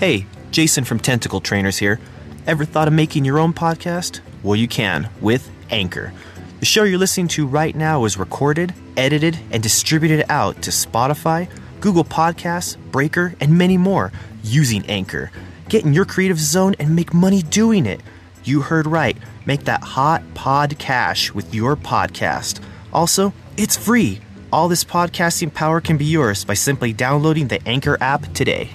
Hey, Jason from Tentacle Trainers here. Ever thought of making your own podcast? Well, you can with Anchor. The show you're listening to right now is recorded, edited, and distributed out to Spotify, Google Podcasts, Breaker, and many more using Anchor. Get in your creative zone and make money doing it. You heard right. Make that hot pod cash with your podcast. Also, it's free. All this podcasting power can be yours by simply downloading the Anchor app today.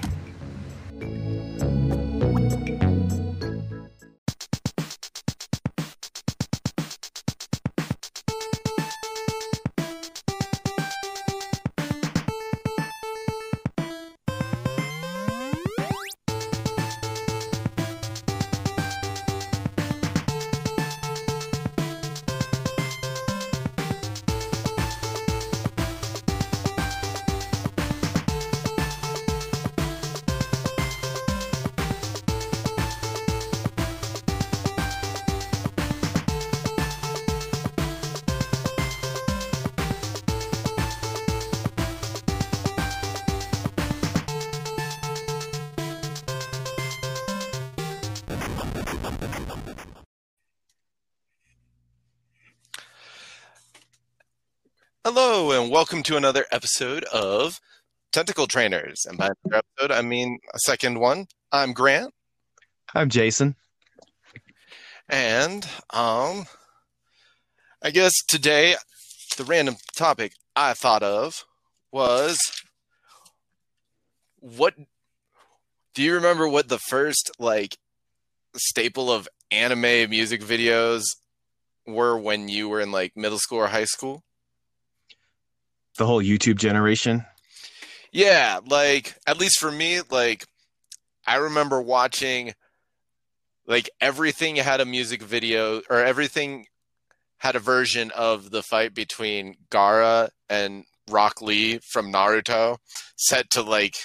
Welcome to another episode of Tentacle Trainers. And by another episode, I mean a second one. I'm Grant, I'm Jason. and um, I guess today the random topic I thought of was what do you remember what the first like staple of anime music videos were when you were in like middle school or high school? The whole YouTube generation. Yeah, like at least for me, like I remember watching like everything had a music video or everything had a version of the fight between Gaara and Rock Lee from Naruto set to like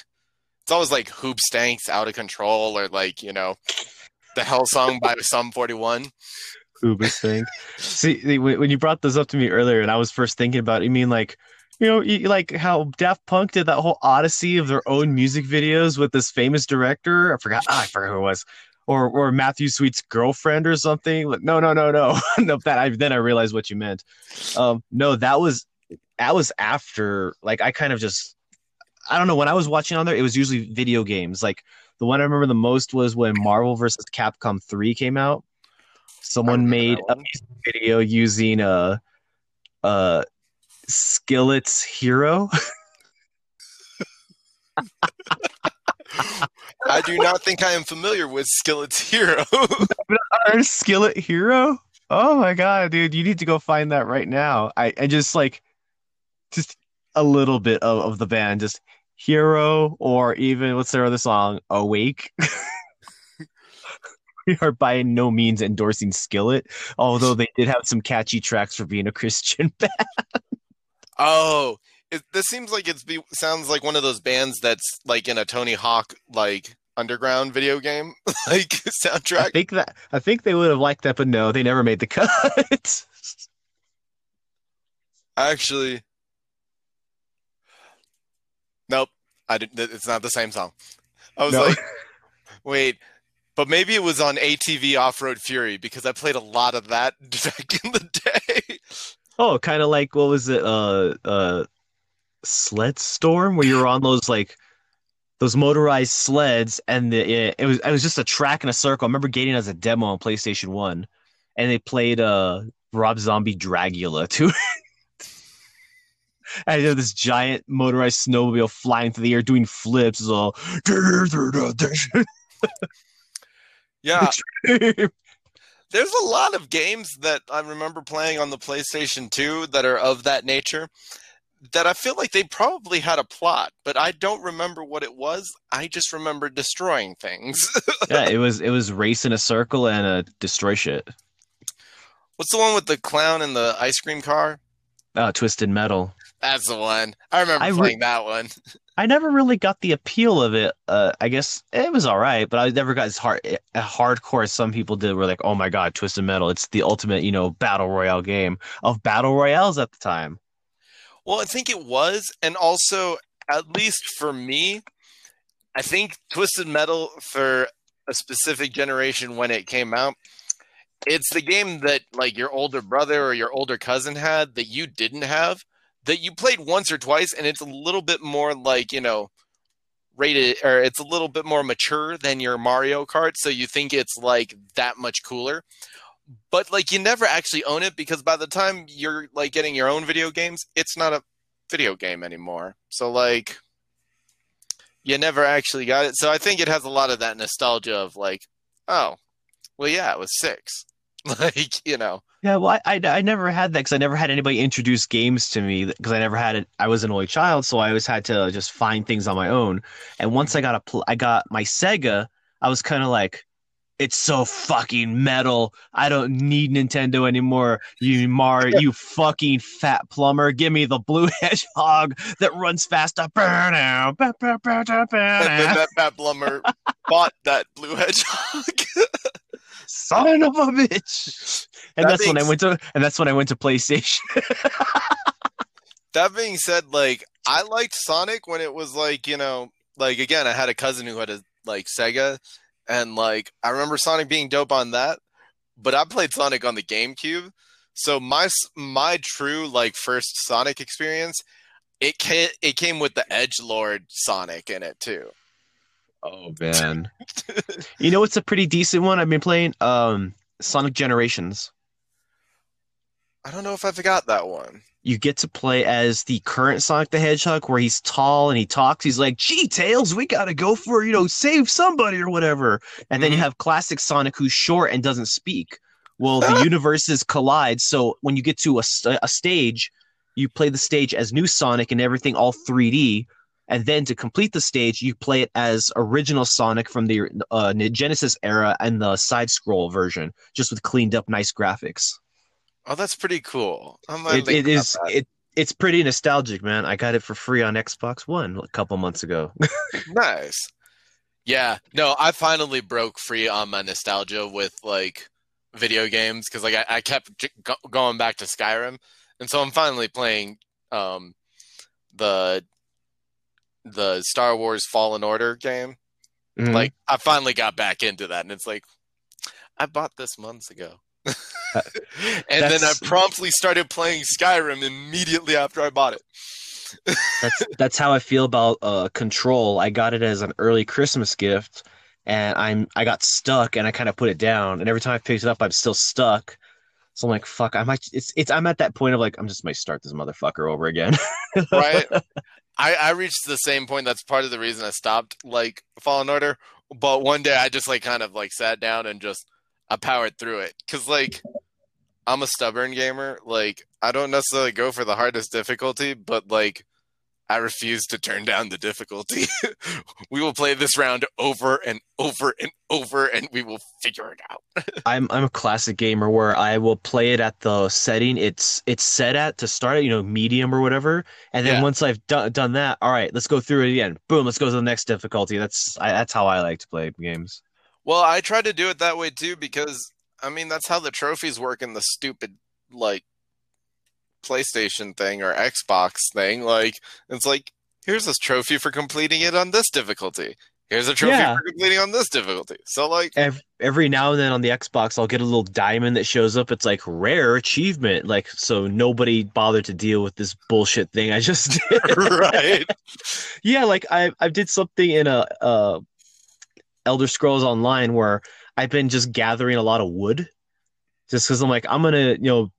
it's always like Hoobastank's out of control or like, you know, the Hell Song by Sum 41. Ubus thing. See, when you brought this up to me earlier, and I was first thinking about, it, you mean like, you know, you- like how Daft Punk did that whole odyssey of their own music videos with this famous director. I forgot. ah, I forgot who it was. Or, or Matthew Sweet's girlfriend or something. Like, no, no, no, no, no. That I then I realized what you meant. Um, no, that was that was after. Like, I kind of just, I don't know. When I was watching on there, it was usually video games. Like the one I remember the most was when Marvel versus Capcom Three came out. Someone made a video using a uh Skillet's hero. I do not think I am familiar with Skillet's Hero. Our Skillet hero? Oh my god, dude, you need to go find that right now. I, I just like just a little bit of, of the band, just hero or even what's their other song? Awake. we are by no means endorsing Skillet, although they did have some catchy tracks for being a Christian band. Oh, it, this seems like it's be, sounds like one of those bands that's like in a Tony Hawk like underground video game like soundtrack. I think that I think they would have liked that, but no, they never made the cut. Actually, nope. I didn't. It's not the same song. I was No. like, wait, but maybe it was on ATV Off Road Fury because I played a lot of that back in the day. Oh, kind of like what was it? Uh, uh, sled storm, where you were on those like those motorized sleds, and the it, it was it was just a track in a circle. I remember getting as a demo on PlayStation One, and they played uh Rob Zombie Dragula too. And you know, this giant motorized snowmobile flying through the air doing flips is all Yeah, there's a lot of games that I remember playing on the PlayStation 2 that are of that nature that I feel like they probably had a plot, but I don't remember what it was. I just remember destroying things. yeah, it was it was race in a circle and uh, destroy shit. What's the one with the clown and the ice cream car? Uh, Twisted Metal. That's the one. I remember I re- playing that one. I never really got the appeal of it. Uh, I guess it was all right, but I never got as hard eh, hardcore as some people did. Were like, oh my god, Twisted Metal! It's the ultimate, you know, battle royale game of battle royales at the time. Well, I think it was, and also, at least for me, I think Twisted Metal for a specific generation when it came out, it's the game that like your older brother or your older cousin had that you didn't have that you played once or twice and it's a little bit more like, you know, rated or it's a little bit more mature than your Mario Kart, so you think it's like that much cooler. But like you never actually own it because by the time you're like getting your own video games, it's not a video game anymore. So like you never actually got it. So I think it has a lot of that nostalgia of like, oh, well yeah, it was 6. like, you know. Yeah, well, I, I, I never had that because I never had anybody introduce games to me because I never had it. I was an only child, so I always had to just find things on my own. And once I got a, pl- I got my Sega, I was kind of like, it's so fucking metal. I don't need Nintendo anymore. You Mar, you fucking fat plumber. Give me the blue hedgehog that runs faster. Out. That, that fat plumber bought that blue hedgehog. Son oh. of a bitch. And that that's when I went to and that's when I went to PlayStation. that being said, like I liked Sonic when it was like, you know, like again, I had a cousin who had a like Sega and like I remember Sonic being dope on that, but I played Sonic on the GameCube. So my my true like first Sonic experience, it came, it came with the Edge Lord Sonic in it too. Oh man. you know it's a pretty decent one? I've been playing um Sonic Generations. I don't know if I forgot that one. You get to play as the current Sonic the Hedgehog where he's tall and he talks. He's like, gee, Tails, we gotta go for, you know, save somebody or whatever. And mm-hmm. then you mm-hmm. have classic Sonic who's short and doesn't speak. Well, the universes collide. So when you get to a, a stage, you play the stage as new Sonic and everything all 3D and then to complete the stage, you play it as original Sonic from the uh, Genesis era and the side scroll version, just with cleaned up, nice graphics. Oh, that's pretty cool. It, it is. It, it's pretty nostalgic, man. I got it for free on Xbox One a couple months ago. nice. Yeah. No, I finally broke free on my nostalgia with like video games because like I, I kept going back to Skyrim, and so I'm finally playing um the the Star Wars Fallen Order game. Mm-hmm. Like I finally got back into that, and it's like I bought this months ago. Uh, and then I promptly started playing Skyrim immediately after I bought it. that's that's how I feel about uh, Control. I got it as an early Christmas gift, and I'm I got stuck, and I kind of put it down. And every time I picked it up, I'm still stuck. So I'm like, fuck, I might. It's it's. I'm at that point of like, I'm just might start this motherfucker over again. right. I, I reached the same point. That's part of the reason I stopped like Fallen Order. But one day I just like kind of like sat down and just I powered through it because like I'm a stubborn gamer. Like I don't necessarily go for the hardest difficulty, but like I refuse to turn down the difficulty. we will play this round over and over and over, and we will figure it out. I'm I'm a classic gamer where I will play it at the setting it's it's set at to start, at, you know, medium or whatever, and then yeah. once I've done done that, all right, let's go through it again. Boom, let's go to the next difficulty. That's I, that's how I like to play games. Well, I try to do it that way too because I mean that's how the trophies work in the stupid like PlayStation thing or Xbox thing. Like it's like here's this trophy for completing it on this difficulty. Here's a trophy yeah. for completing on this difficulty. So like every, every now and then on the Xbox, I'll get a little diamond that shows up. It's like rare achievement. Like so nobody bothered to deal with this bullshit thing I just did. right. yeah, like I I did something in a uh Elder Scrolls Online where I've been just gathering a lot of wood just because I'm like I'm gonna you know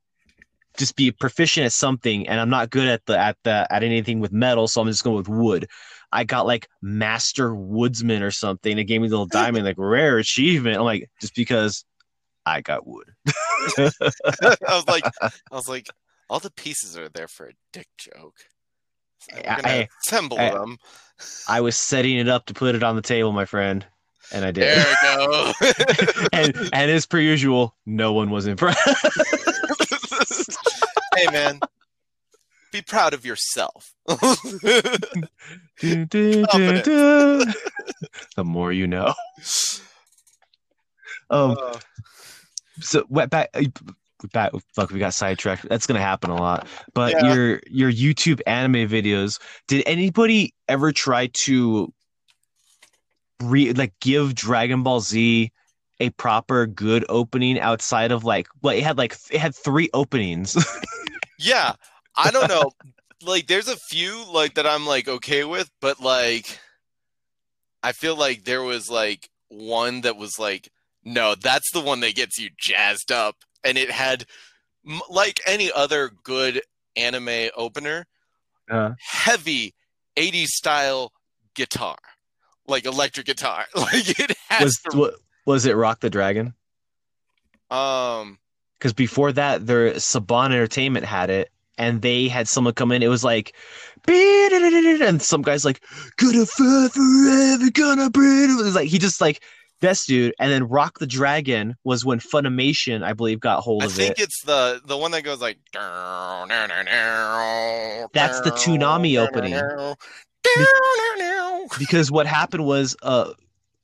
just be proficient at something and I'm not good at the at the at anything with metal, so I'm just going with wood. I got like master woodsman or something. It gave me a little diamond, like rare achievement. I'm like, just because I got wood. I was like, I was like, all the pieces are there for a dick joke. So I, assemble I, them. I was setting it up to put it on the table, my friend, and I did. There we go. and and as per usual, no one was impressed hey man, be proud of yourself. the more you know. Um, uh, so back, uh, back. Fuck, we got sidetracked. That's gonna happen a lot. But yeah. your your YouTube anime videos. Did anybody ever try to re- like give Dragon Ball Z a proper good opening outside of like well it had like it had three openings. Yeah, I don't know. like, there's a few like that I'm like okay with, but like, I feel like there was like one that was like, no, that's the one that gets you jazzed up, and it had like any other good anime opener, Uh, heavy 80s style guitar, like electric guitar. Like it has was to, wa- was it Rock the Dragon? um Because before that, their Saban Entertainment had it, and they had someone come in. It was like, and some guy's like, "Gonna fight forever, gonna breathe." It was like he just like this dude, and then Rock the Dragon was when Funimation, I believe, got hold of it. I think it. it's the the one that goes like That's the Toonami opening. because what happened was uh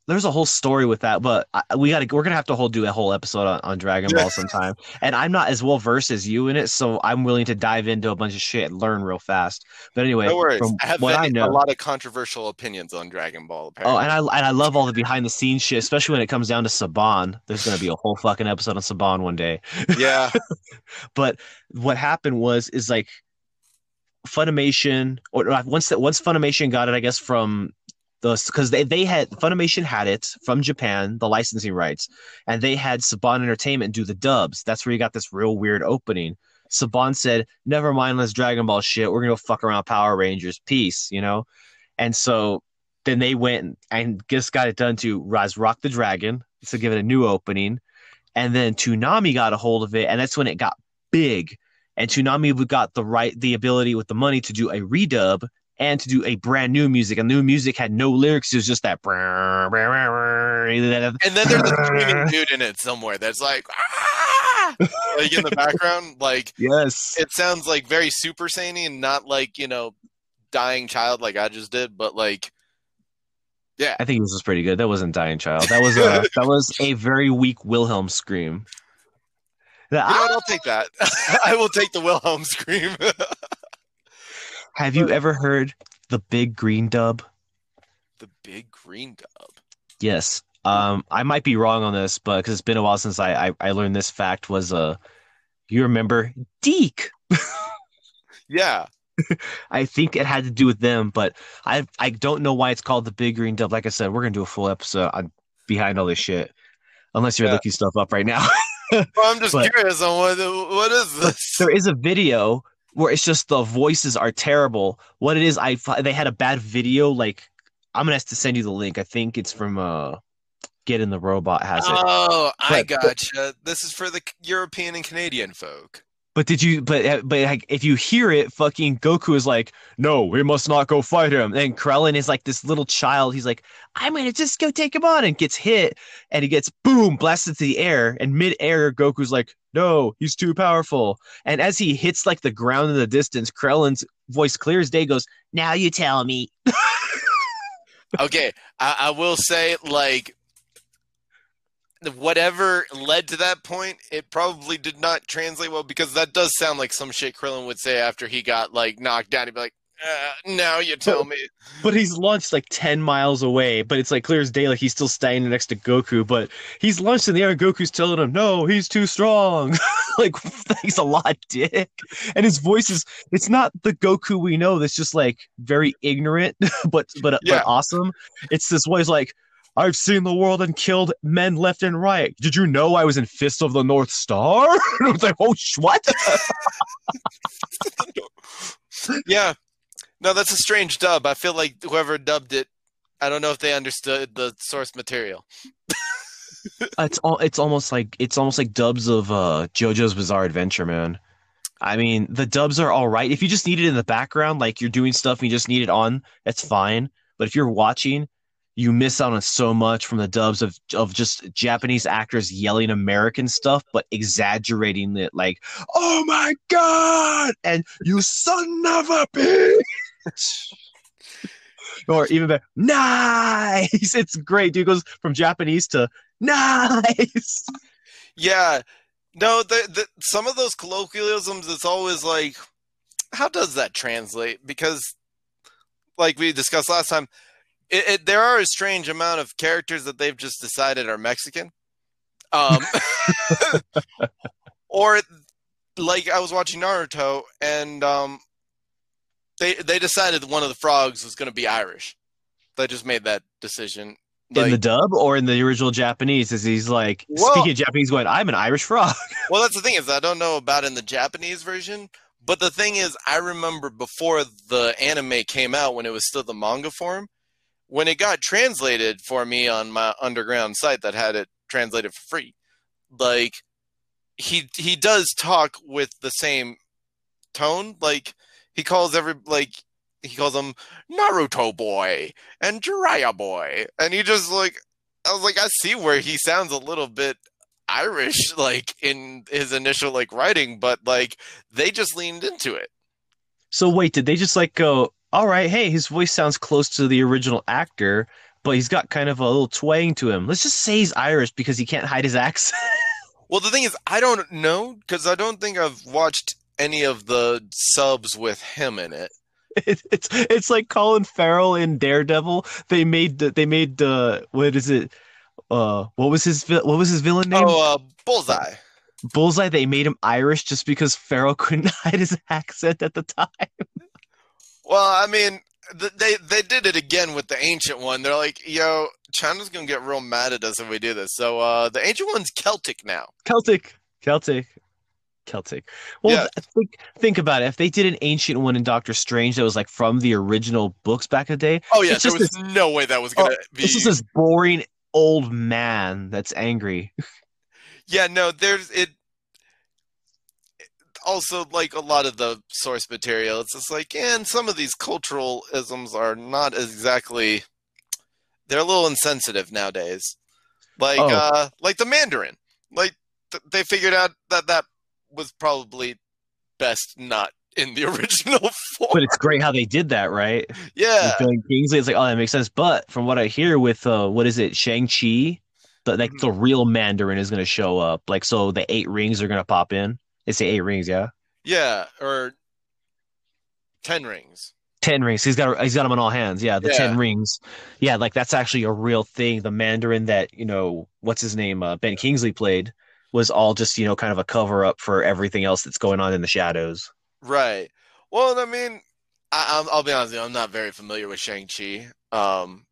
there's a whole story with that but I, we got to we're gonna have to whole do a whole episode on, on dragon ball sometime and i'm not as well versed as you in it so i'm willing to dive into a bunch of shit and learn real fast but anyway No worries. I have i a know lot of controversial opinions on Dragon Ball. Oh, and I and I love all the behind the scenes shit, especially when it comes down to Saban. There's gonna be a whole fucking episode on Saban one day. yeah, But what happened was is like Funimation or once that once Funimation got it, I guess from the because they they had Funimation had it from Japan, the licensing rights, and they had Saban Entertainment do the dubs. That's where you got this real weird opening. Saban said, "Never mind, this Dragon Ball shit. We're gonna go fuck around Power Rangers. Peace," you know. And so then they went and just got it done to Rise Rock the Dragon to give it a new opening, and then Toonami got a hold of it, and that's when it got big. And Toonami got the right, the ability with the money to do a redub and to do a brand new music. And new music had no lyrics; it was just that. and then there's a screaming dude in it somewhere that's like, "Ah!" like in the background. Like Yes, it sounds like very Super Saiyan and not like you know, dying child like I just did, but like, yeah, I think this was pretty good. That wasn't Dying Child. That was a that was a very weak Wilhelm scream. The, you know what? I'll take that. I will take the Wilhelm scream. Have you ever heard the Big Green Dub? the big green dub. Yes. Um, I might be wrong on this, but because it's been a while since I, I I learned this fact was uh, you remember Deke? Yeah, I think it had to do with them, but I I don't know why it's called the Big Green Dub. Like I said, we're gonna do a full episode on behind all this shit, unless you're Yeah. looking stuff up right now. well, I'm just But- curious on what what is this? there is a video where it's just the voices are terrible. What it is, I they had a bad video. Like I'm gonna have to send you the link. I think it's from uh, Get in the Robot has it. Oh, I But- gotcha. This is for the European and Canadian folk. But did you? But uh, but like, if you hear it, fucking Goku is like, "No, we must not go fight him." And Krillin is like this little child. He's like, "I'm gonna just go take him on," and gets hit, and he gets boom blasted to the air. And mid-air, Goku's like, "No, he's too powerful." And as he hits like the ground in the distance, Krillin's voice clear as day goes, "Now you tell me." Okay, I, I will say, like, whatever led to that point, it probably did not translate well because that does sound like some shit Krillin would say after he got like knocked down. He'd be like, uh, "Now you tell me." But he's launched like 10 miles away, but it's like clear as day, like he's still standing next to Goku, but he's launched in the air and Goku's telling him, no, he's too strong. like, thanks a lot, dick. And his voice is, it's not the Goku we know that's just like very ignorant, but, but, Yeah. but awesome. It's this voice like, I've seen the world and killed men left and right. Did you know I was in Fist of the North Star? and I was like, oh, sh- what? yeah, no, that's a strange dub. I feel like whoever dubbed it, I don't know if they understood the source material. it's all it's almost like it's almost like dubs of uh JoJo's Bizarre Adventure, man. I mean, the dubs are all right. If you just need it in the background, like you're doing stuff and you just need it on, that's fine. But if you're watching, you miss out on so much from the dubs of of just Japanese actors yelling American stuff, but exaggerating it like, "Oh my god!" and "You son of a bitch." or even better, nice. It's great, dude. Goes from Japanese to nice. Yeah, no, the, the some of those colloquialisms, it's always like, how does that translate? Because, like we discussed last time, it, it, there are a strange amount of characters that they've just decided are Mexican. Um, or like I was watching Naruto and um, they they decided one of the frogs was going to be Irish. They just made that decision. in the dub or in the original Japanese? Is he's like Well- speaking Japanese, going, "I'm an Irish frog." well, that's the thing is I don't know about in the Japanese version, but the thing is I remember before the anime came out when it was still the manga form, when it got translated for me on my underground site that had it translated for free. Like he he does talk with the same tone. Like he calls every like he calls them Naruto boy and Jiraiya boy, and he just like I was like I see where he sounds a little bit Irish like in his initial like writing, but like they just leaned into it. So wait, did they just like go, "All right, hey, his voice sounds close to the original actor, but he's got kind of a little twang to him. Let's just say he's Irish because he can't hide his accent." Well, the thing is, I don't know because I don't think I've watched any of the subs with him in it. It- it's it's like Colin Farrell in Daredevil. They made the, they made uh what is it? Uh, what was his what was his villain name? Oh, uh, Bullseye. Bullseye. They made him Irish just because Farrell couldn't hide his accent at the time. Well, I mean, they they did it again with the ancient one. They're like, "Yo, China's gonna get real mad at us if we do this." So uh, the ancient one's Celtic now. Celtic, Celtic, Celtic. Well, Yeah. think think about it. If they did an ancient one in Doctor Strange that was like from the original books back in the day, Oh yeah, there was no way that was gonna be. it's just this boring old man that's angry. Yeah, no, there's it. Also, like a lot of the source material, it's just like, and some of these cultural isms are not exactly. They're a little insensitive nowadays, like Oh. uh, like the Mandarin. Like th- they figured out that that was probably best not in the original form. But it's great how they did that, right? yeah, With Kingsley, it's like, oh, that makes sense. But from what I hear with uh, what is it, Shang Chi, the like the real Mandarin is going to show up. Like, so the eight rings are going to pop in. They say eight rings, yeah. yeah, or ten rings. Ten rings. He's got he's got them on all hands. Yeah, the Yeah. ten rings. Yeah, like that's actually a real thing. The Mandarin that you know, what's his name, uh, Ben Kingsley played was all just you know kind of a cover up for everything else that's going on in the shadows. Right. Well, I mean, I, I'll, I'll be honest with you. I'm not very familiar with Shang Chi. Um,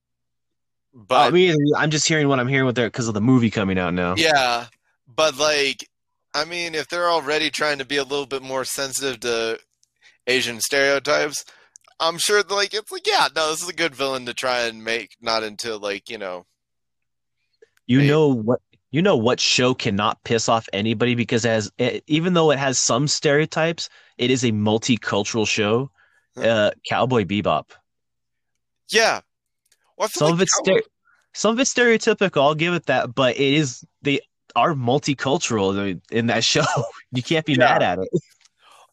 but I mean, I'm just hearing what I'm hearing with there because of the movie coming out now. yeah, but like, I mean, if they're already trying to be a little bit more sensitive to Asian stereotypes, I'm sure like it's like, yeah, no, this is a good villain to try and make, not into like you know, You know what? You know what show cannot piss off anybody because it has, it, even though it has some stereotypes, it is a multicultural show. Uh, Cowboy Bebop. yeah. Well, Some like of it's Cow- stere- some of it's stereotypical. I'll give it that, but it is they are multicultural in that show. You can't be Yeah. mad at it.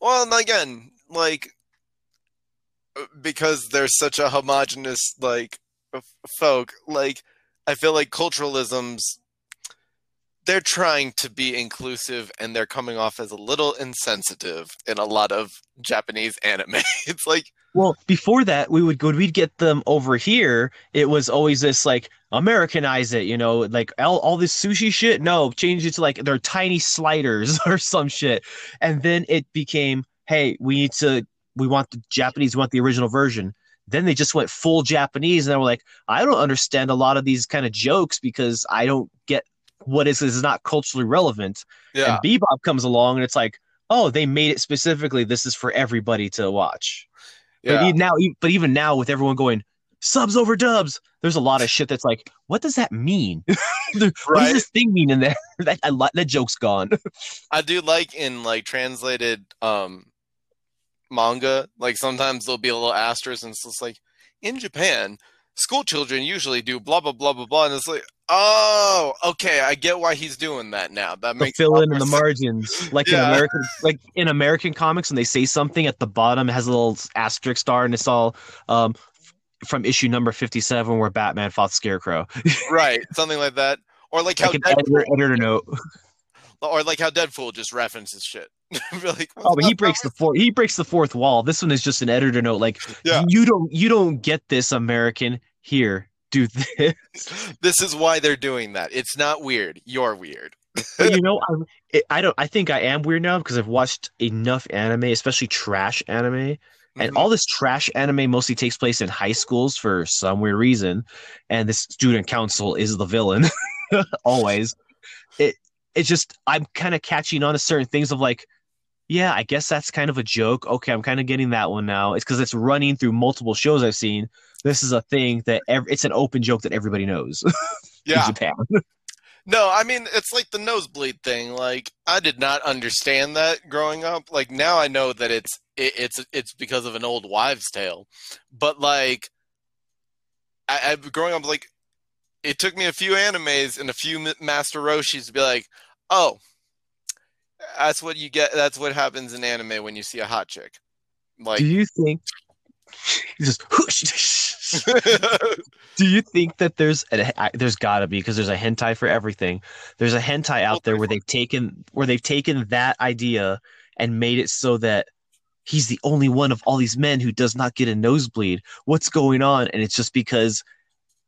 Well, and again, like because they're such a homogenous like folk, like I feel like culturalisms they're trying to be inclusive and they're coming off as a little insensitive in a lot of Japanese anime. it's like Well, before that, we would when we'd get them over here. It was always this like Americanize it, you know, like all, all this sushi shit. No, change it to like they're tiny sliders or some shit, and then it became, hey, we need to, we want the Japanese, we want the original version. Then they just went full Japanese, and they were like, I don't understand a lot of these kind of jokes because I don't get what is is not culturally relevant. yeah. And Bebop comes along, and it's like, oh, they made it specifically. This is for everybody to watch. But Yeah. e- now, but even now, with everyone going subs over dubs, there's a lot of shit that's like, what does that mean? what does this thing mean in there? that I, li- that joke's gone. I do like in like translated um manga, like sometimes there'll be a little asterisk and it's just like in Japan, school children usually do blah blah blah blah blah and it's like oh okay, I get why he's doing that now. That makes fill in in the margins, like in American, like in American comics, when they say something at the bottom, it has a little asterisk star, and it's all um, from issue number fifty-seven, where Batman fought Scarecrow. right, something like that. Or like how Like Deadpool, editor note. or like how Deadpool just references shit. Like, Oh, but he breaks the fourth. He breaks the fourth wall. This one is just an editor note. Like Yeah. you don't you don't get this American. here, do this. This is why they're doing that. It's not weird. You're weird. but you know, I'm, I don't. I think I am weird now because I've watched enough anime, especially trash anime, and Mhm. all this trash anime mostly takes place in high schools for some weird reason, and the student council is the villain always. It it's just I'm kind of catching on to certain things of like, yeah, I guess that's kind of a joke. Okay, I'm kind of getting that one now. It's because it's running through multiple shows I've seen. This is a thing that ev- it's an open joke that everybody knows in yeah. Japan. No, I mean it's like the nosebleed thing. Like I did not understand that growing up. Like now I know that it's it, it's it's because of an old wives' tale. But like, I, I growing up like it took me a few animes and a few Master Roshis to be like, oh, that's what you get. That's what happens in anime when you see a hot chick. Like, Do you think just whoosh, Do you think that there's a, there's got to be because there's a hentai for everything. There's a hentai out there where they've taken where they've taken that idea and made it so that he's the only one of all these men who does not get a nosebleed. What's going on? And it's just because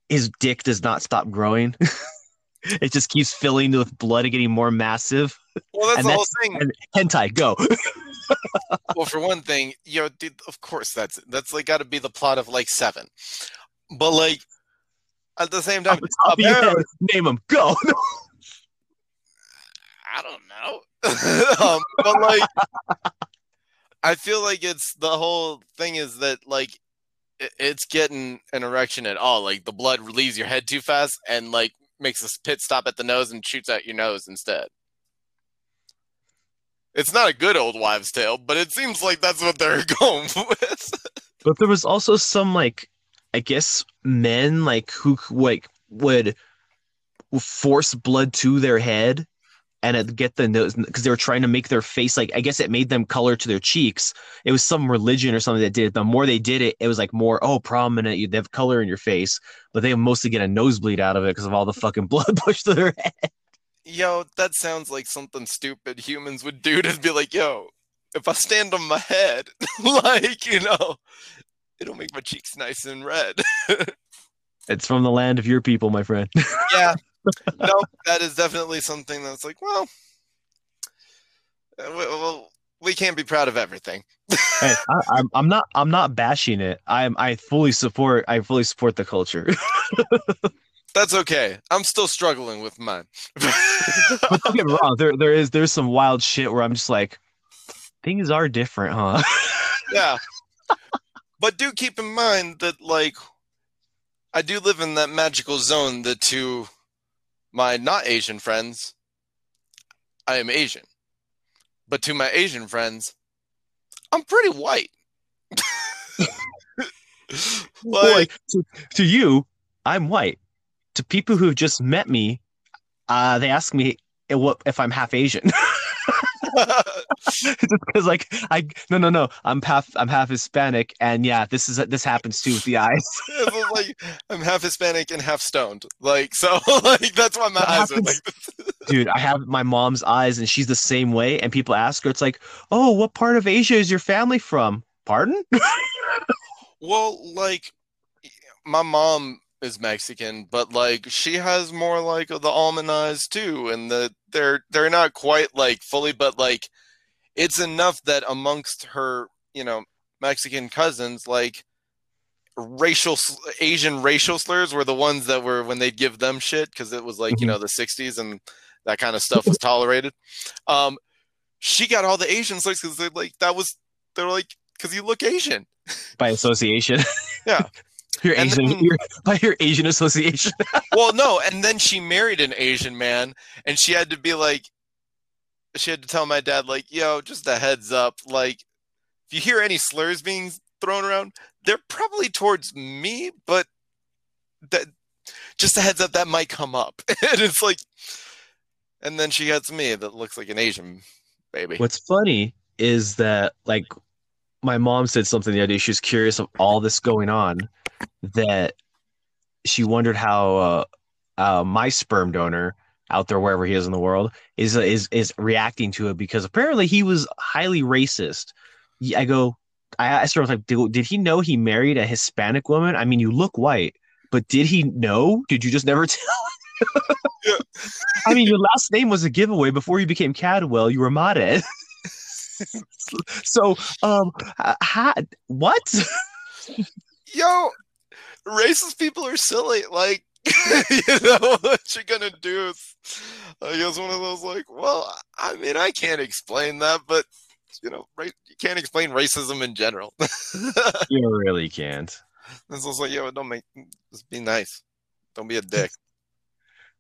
his dick does not stop growing. it just keeps filling with blood and getting more massive. well, that's And the whole thing. Hentai, go. Well, for one thing, you know, dude, of course that's that's like got to be the plot of like Seven, but like at the same time, the top of your head, name him. Go. I don't know, um, but like, I feel like it's the whole thing is that like it's getting an erection at all. Like the blood leaves your head too fast and like makes a pit stop at the nose and shoots out your nose instead. It's not a good old wives' tale, but it seems like that's what they're going with. But there was also some like I guess men like who like would force blood to their head and get the nose because they were trying to make their face like I guess it made them color to their cheeks. It was some religion or something that did it. The more they did it, it was like more oh prominent. You they have color in your face, but they mostly get a nosebleed out of it because of all the fucking blood pushed to their head. Yo, that sounds like something stupid humans would do to be like, yo, if I stand on my head, like, you know, it'll make my cheeks nice and red. It's from the land of your people, my friend. yeah. No, that is definitely something that's like, well, uh, we, well, we can't be proud of everything. hey, I, I'm I'm not I'm not bashing it. I'm I fully support I fully support the culture. That's okay. I'm still struggling with mine. but don't get me wrong, there there is there's some wild shit where I'm just like, things are different, huh? yeah. But do keep in mind that, like, I do live in that magical zone that to my not Asian friends, I am Asian. But to my Asian friends, I'm pretty white. like, like, to, to you, I'm white. To people who've just met me, uh, they ask me what if I'm half Asian. because like I no no no I'm half I'm half Hispanic and yeah this is this happens too with the eyes. like I'm half Hispanic and half stoned. Like, so, like, that's why my That eyes are like. Dude, I have my mom's eyes and she's the same way and people ask her it's like, "Oh, what part of Asia is your family from?" Pardon? Well, like my mom is Mexican, but like she has more like the almond eyes too, and the they're they're not quite like fully, but like it's enough that amongst her, you know, Mexican cousins, like racial Asian racial slurs were the ones that were when they'd give them shit because it was like you Mhm. know the '60s and that kind of stuff was tolerated. Um, she got all the Asian slurs because they like that was they're like because you look Asian. By association. Yeah. Your And Asian then- your, by your Asian association. well, no, and then she married an Asian man, and she had to be like, she had to tell my dad, like, yo, just a heads up, like, if you hear any slurs being thrown around, they're probably towards me, but that just a heads up that might come up, and it's like, and then she gets me that looks like an Asian baby. What's funny is that like my mom said something the other day. She was curious of all this going on that she wondered how uh, uh, my sperm donor out there wherever he is in the world is is is reacting to it because apparently he was highly racist. I go, I asked her I was like, did, did he know he married a Hispanic woman? I mean, you look white, but did he know? Did you just never tell? I mean, your last name was a giveaway before you became Cadwell. You were Mared. so, um, ha, what? Yo, racist people are silly. Like, you know what you're gonna do? Is, I guess one of those like, well, I mean, I can't explain that, but you know, right? You can't explain racism in general. you really can't. This is like, yeah, don't make. Just be nice. Don't be a dick.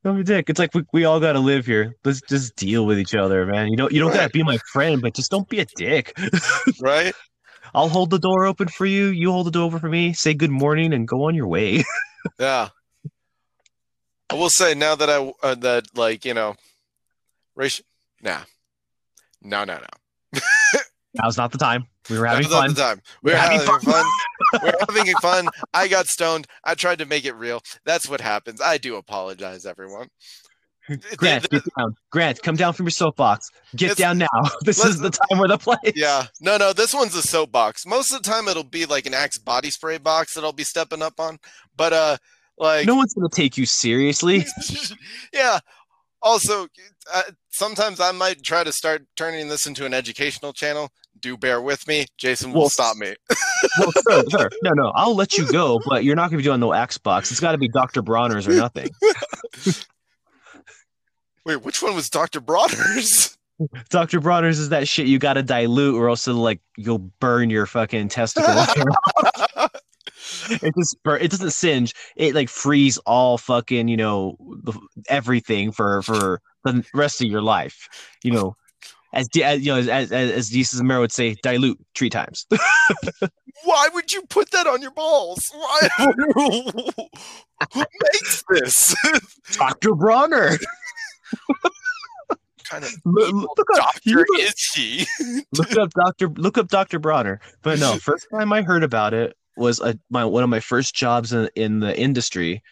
Don't be a dick. It's like we, we all got to live here. Let's just deal with each other, man. You know, you don't Right. gotta be my friend, but just don't be a dick. right? I'll hold the door open for you. You hold the door open for me. Say good morning and go on your way. Yeah. I will say now that I uh, that like you know, racial. Nah, no, no, no. Now's not the time. We were having fun. not the time. We were We're having having fun. we we're having fun. I got stoned. I tried to make it real. That's what happens. I do apologize, everyone. Grant, get down. Grant, come down from your soapbox. Get down now. This is the time or the place. Yeah. No, no, this one's a soapbox. Most of the time it'll be like an Axe body spray box that I'll be stepping up on. But uh like No one's gonna take you seriously. yeah. Also, uh, sometimes I might try to start turning this into an educational channel. Do bear with me. Jason will Well, stop me. well, sir, sir. No, no, I'll let you go, but you're not gonna be doing no Xbox. It's gotta be Dr. Bronner's or nothing. Wait, which one was Dr. Broaders? Dr. Bronner's is that shit you gotta dilute or else it'll like you'll burn your fucking testicles. it just bur- it doesn't singe. It like freeze all fucking, you know, the, everything for for the rest of your life. You know, as, as you know, as as, as Jesus Mero would say, dilute three times. Why would you put that on your balls? Why? Who makes this? Dr. Bronner. Kind of Look, look up, doctor is he? look up Dr. Look up Dr. Bronner. But no, first time I heard about it was a, my one of my first jobs in, in the industry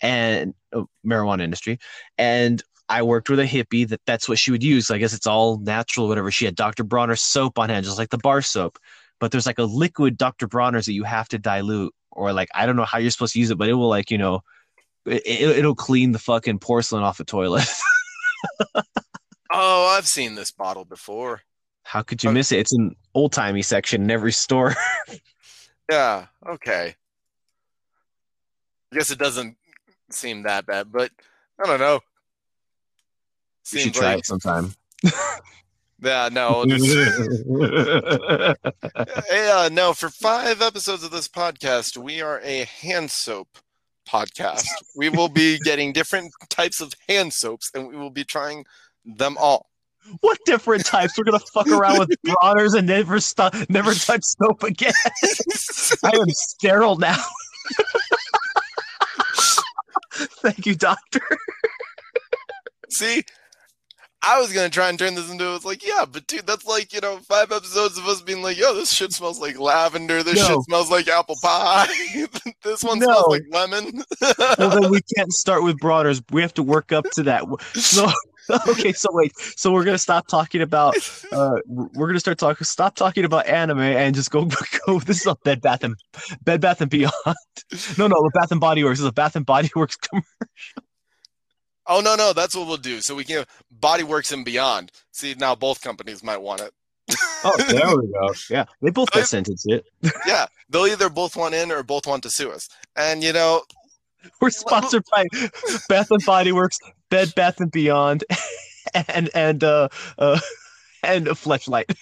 and uh, marijuana industry and I worked with a hippie that that's what she would use. I guess it's all natural, whatever. She had Dr. Bronner soap on hand, just like the bar soap. But there's like a liquid Dr. Bronner's that you have to dilute, or like I don't know how you're supposed to use it, but it will like you know, it, it, it'll clean the fucking porcelain off the toilet. Oh, I've seen this bottle before. how could you Uh, miss it? It's an old timey section in every store. Yeah, okay. I guess it doesn't seem that bad, but I don't know. you should try like, it sometime. yeah, no. Just, uh, no, for five episodes of this podcast, we are a hand soap podcast. we will be getting different types of hand soaps, and we will be trying them all. what different types? We're gonna fuck around with Bronners and never stop, never touch soap again. I am sterile now. Thank you, doctor. See, I was gonna try and turn this into it's like, yeah, but dude, that's like you know five episodes of us being like, yo, this shit smells like lavender. This No. shit smells like apple pie. this one No. smells like lemon. Well, then we can't start with Bronners. We have to work up to that. So, okay, so wait. So we're gonna stop talking about. Uh, we're gonna start talking. Stop talking about anime and just go go. This is a Bed Bath and Bed Bath and Beyond. No, no, the Bath and Body Works this is a Bath and Body Works commercial. Oh no, no, that's what we'll do. So we can Body Works and Beyond. See, now both companies might want it. Oh, there we go. Yeah, they both got sentenced it. yeah, they'll either both want in or both want to sue us. And you know, We're sponsored by Bath and Body Works, Bed Bath and Beyond, and and uh uh and a fleshlight.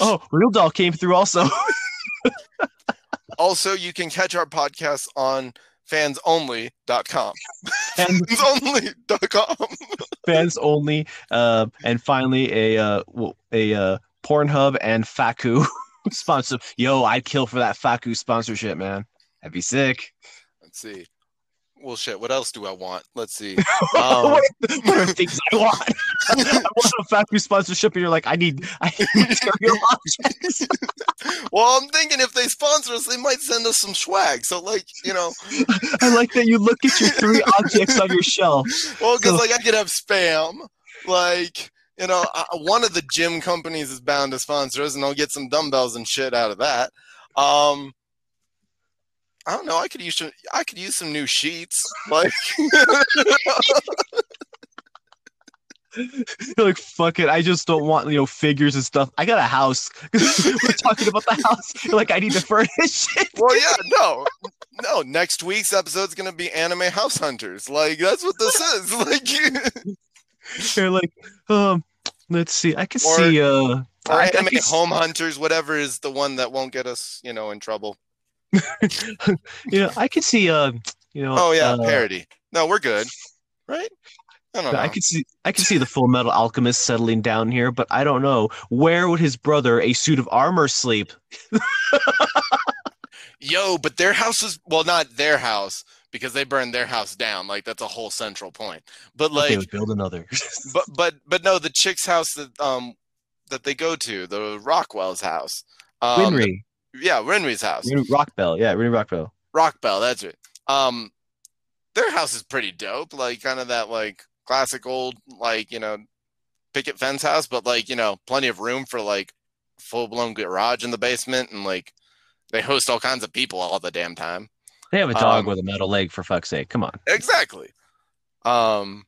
oh, Real Doll came through also. also you can catch our podcast on fansonly.com. and fansonly.com. fans only. Uh, and finally a uh a uh Pornhub and Fakku sponsor. Yo, I'd kill for that Fakku sponsorship, man. That'd be sick. Let's see. Well, shit. What else do I want? Let's see. Um, what, what are things I want? I want a Fakku sponsorship, and you're like, I need, I need. Well, I'm thinking if they sponsor us, they might send us some swag. So, like, you know, I like that you look at your three objects on your shelf. well, because So- like I could have spam. Like, you know, uh, one of the gym companies is bound to sponsor us, and I'll get some dumbbells and shit out of that. Um, I don't know. I could use some. I could use some new sheets. Like, like, fuck it. I just don't want, you know, figures and stuff. I got a house. We're talking about the house. You're like, I need to furnish it. well, yeah, no, no. Next week's episode's gonna be anime house hunters. Like, that's what this is. Like, You're like, um, let's see. I can Or- see, uh, or I, I anime can s- home hunters, whatever is the one that won't get us, you know, in trouble. you know, I can see, uh, you know, Oh yeah, uh, parody. No, we're good, right? I don't know. I can see, I can see the Full Metal Alchemist settling down here, but I don't know where would his brother, a suit of armor, sleep? Yo, but their house is well, not their house because they burned their house down. Like that's a whole central point. But they like, would build another. but but but no, the chick's house that um that they go to, the Rockwell's house. Um, Winry, yeah, Winry's house. Rockbell, yeah, Winry Rockbell. Rockbell, that's it. Um, their house is pretty dope. Like kind of that like classic old like you know picket fence house, but like you know plenty of room for like full blown garage in the basement, and like they host all kinds of people all the damn time. They have a dog Um, with a metal leg, for fuck's sake. Come on. Exactly. Um,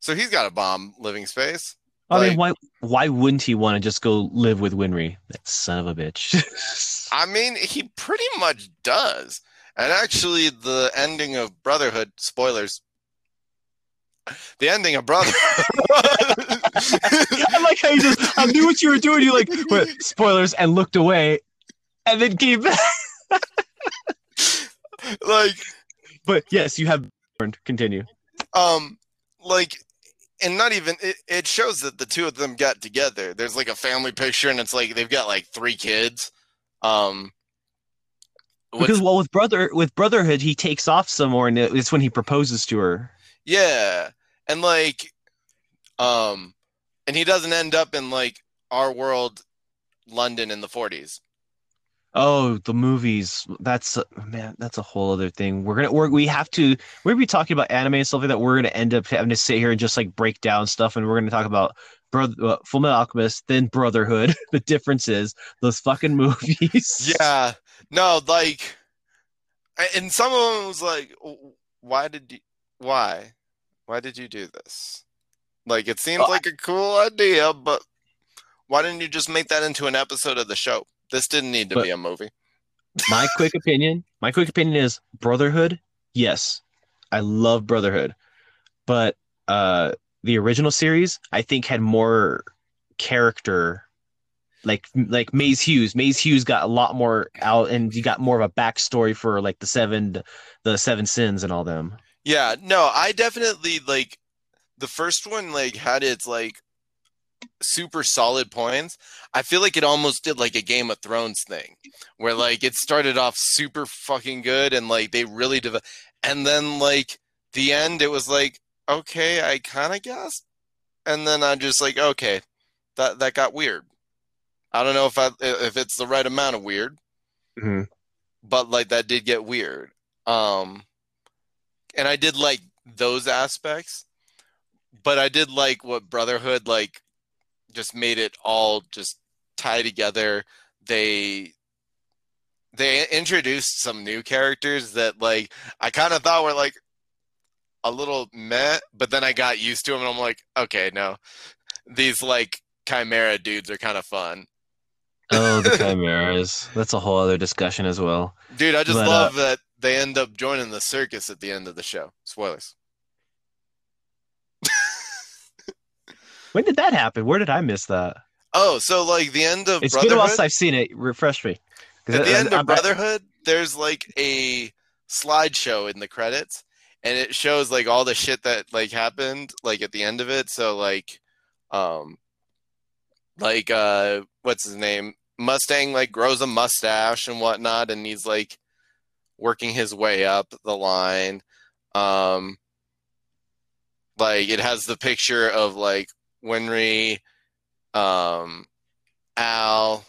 so he's got a bomb living space. I Like- mean, why why wouldn't he want to just go live with Winry? That son of a bitch. I mean, he pretty much does. And actually, the ending of Brotherhood spoilers. The ending of Brother. I like how you just I knew what you were doing. You like went, spoilers and looked away, and then came back. like, But yes, you have. Continue. um, like, and not even it, it shows that the two of them got together. There's like a family picture, and it's like they've got like three kids. Um, what's- Because well, with brother with brotherhood, he takes off somewhere, and it's when he proposes to her. Yeah. And like um and he doesn't end up in like our world London in the 40s. Oh, the movies. That's man. That's a whole other thing. We're gonna. We're, we have to. We're gonna be talking about anime and stuff like that. We're gonna end up having to sit here and just like break down stuff, and we're gonna talk about brother, uh, Full Metal Alchemist, then Brotherhood. the differences, those fucking movies. Yeah. No, like and some of them was like why did you why? Why did you do this? Like it seems I- like a cool idea, but why didn't you just make that into an episode of the show? This didn't need to But- be a movie. my quick opinion. My quick opinion is Brotherhood. Yes, I love Brotherhood, but uh, the original series I think had more character. Like like Maes Hughes. Maes Hughes got a lot more out, and you got more of a backstory for like the seven, the seven sins and all them. Yeah, no, I definitely like the first one like had its like super solid points. I feel like it almost did like a Game of Thrones thing where like it started off super fucking good and like they really dev- and then like the end it was like okay, I kind of guessed and then I'm just like okay, that that got weird. I don't know if I if it's the right amount of weird but like that did get weird. Um and I did like those aspects, but I did like what Brotherhood like just made it all just tie together. They they introduced some new characters that like I kind of thought were like a little meh, but then I got used to them and I'm like, okay, no. These like chimera dudes are kind of fun. Oh, the chimeras. That's a whole other discussion as well. Dude, I just But, uh, love that they end up joining the circus at the end of the show. Spoilers. When did that happen? Where did I miss that? Oh, so like the end of It's been a while since I've seen it. Refresh me. At the I- end of I- Brotherhood, there's like a slideshow in the credits, and it shows like all the shit that like happened like at the end of it. So like, um, like uh, what's his name? Mustang like grows a mustache and whatnot, and he's like working his way up the line. Um, like it has the picture of like Winry, um, Al,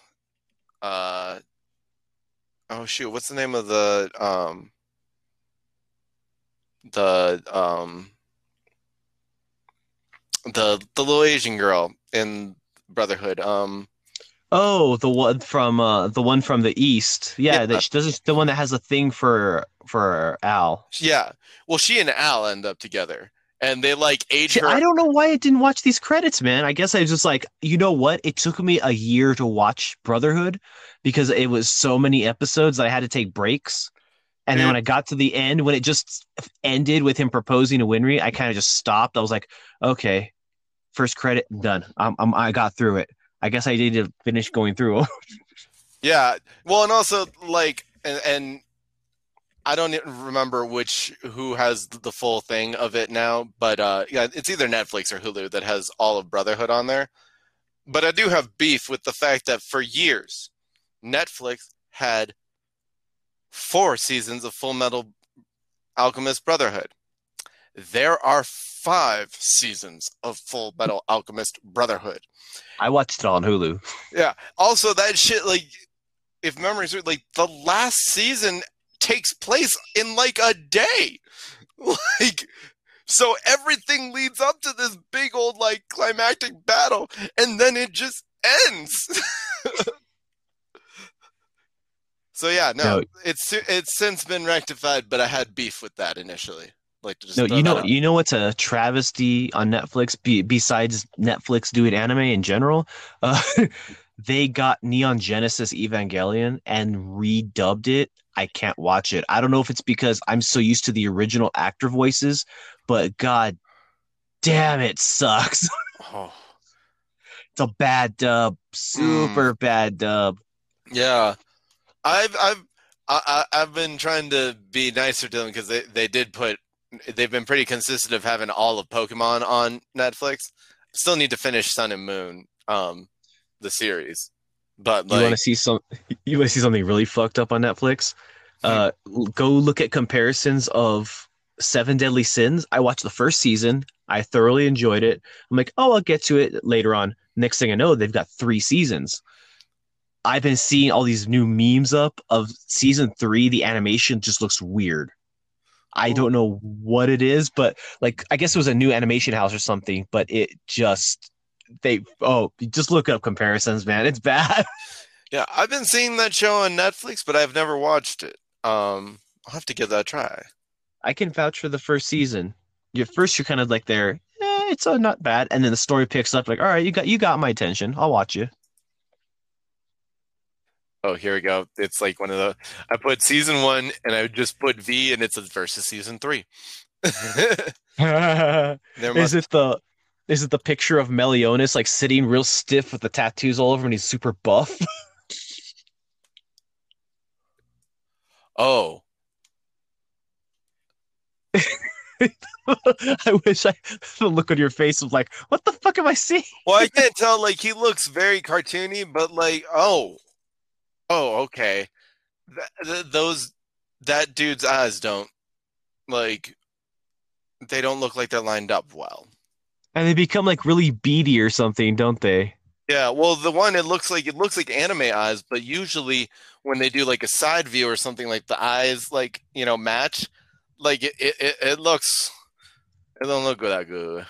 uh, oh shoot, what's the name of the um the um the the little Asian girl in Brotherhood? Um, Oh, the one from uh the one from the east. Yeah, Yeah. that does the one that has a thing for for Al. Yeah. Well, she and Al end up together, and they like age her. I don't know why I didn't watch these credits, man. I guess I was just like, you know what? It took me a year to watch Brotherhood because it was so many episodes that I had to take breaks. And then when I got to the end, when it just ended with him proposing to Winry, I kind of just stopped. I was like, okay, first credit done. I'm, I'm I got through it. I guess I need to finish going through. Yeah. Well, and also like, and, and I don't remember which who has the full thing of it now, but uh, yeah, it's either Netflix or Hulu that has all of Brotherhood on there. But I do have beef with the fact that for years, Netflix had four seasons of Full Metal Alchemist Brotherhood. There are five seasons of Full Metal Alchemist Brotherhood. I watched it on Hulu. Yeah. Also, that shit, like, if memory serves, like, the last season takes place in like a day. Like, so everything leads up to this big old, like, climactic battle, and then it just ends. so, yeah, no, No. it's it's since been rectified, but I had beef with that initially. Like, to just No, you know, you know what's a travesty on Netflix be, besides Netflix doing anime in general? Uh, they got Neon Genesis Evangelion and redubbed it. I can't watch it. I don't know if it's because I'm so used to the original actor voices, but god damn it sucks. Oh. it's a bad dub, super bad dub. Yeah, I've I've I, I've been trying to be nicer to them because they they did put they've been pretty consistent of having all of Pokemon on Netflix. Still need to finish Sun and Moon, um, the series, but You want to see some? You want to see something really fucked up on Netflix? Uh, go look at comparisons of Seven Deadly Sins. I watched the first season. I thoroughly enjoyed it. I'm like, oh, I'll get to it later on. Next thing I know, they've got three seasons. I've been seeing all these new memes up of season three. The animation just looks weird. I don't know what it is, but like, I guess it was a new animation house or something. But it just they oh, just look up comparisons, man. It's bad. yeah, I've been seeing that show on Netflix, but I've never watched it. Um, I'll have to give that a try. I can vouch for the first season. Your first, you're kind of like there, eh, it's uh, not bad, and then the story picks up. Like, all right, you got you got my attention. I'll watch you. Oh, here we go. It's like one of the I put season one and I just put V and it's versus season three. is it the is it the picture of Meliodas like sitting real stiff with the tattoos all over him and he's super buff? oh I wish I the look on your face was like, what the fuck am I seeing? Well, I can't tell. Like he looks very cartoony, but like, oh, oh, okay. Th- th- those that dude's eyes don't like. They don't look like they're lined up well. And they become like really beady or something, don't they? Yeah, well, the one it looks like it looks like anime eyes, but usually when they do like a side view or something, like the eyes like you know match, like it it, it, it looks. It don't look that good.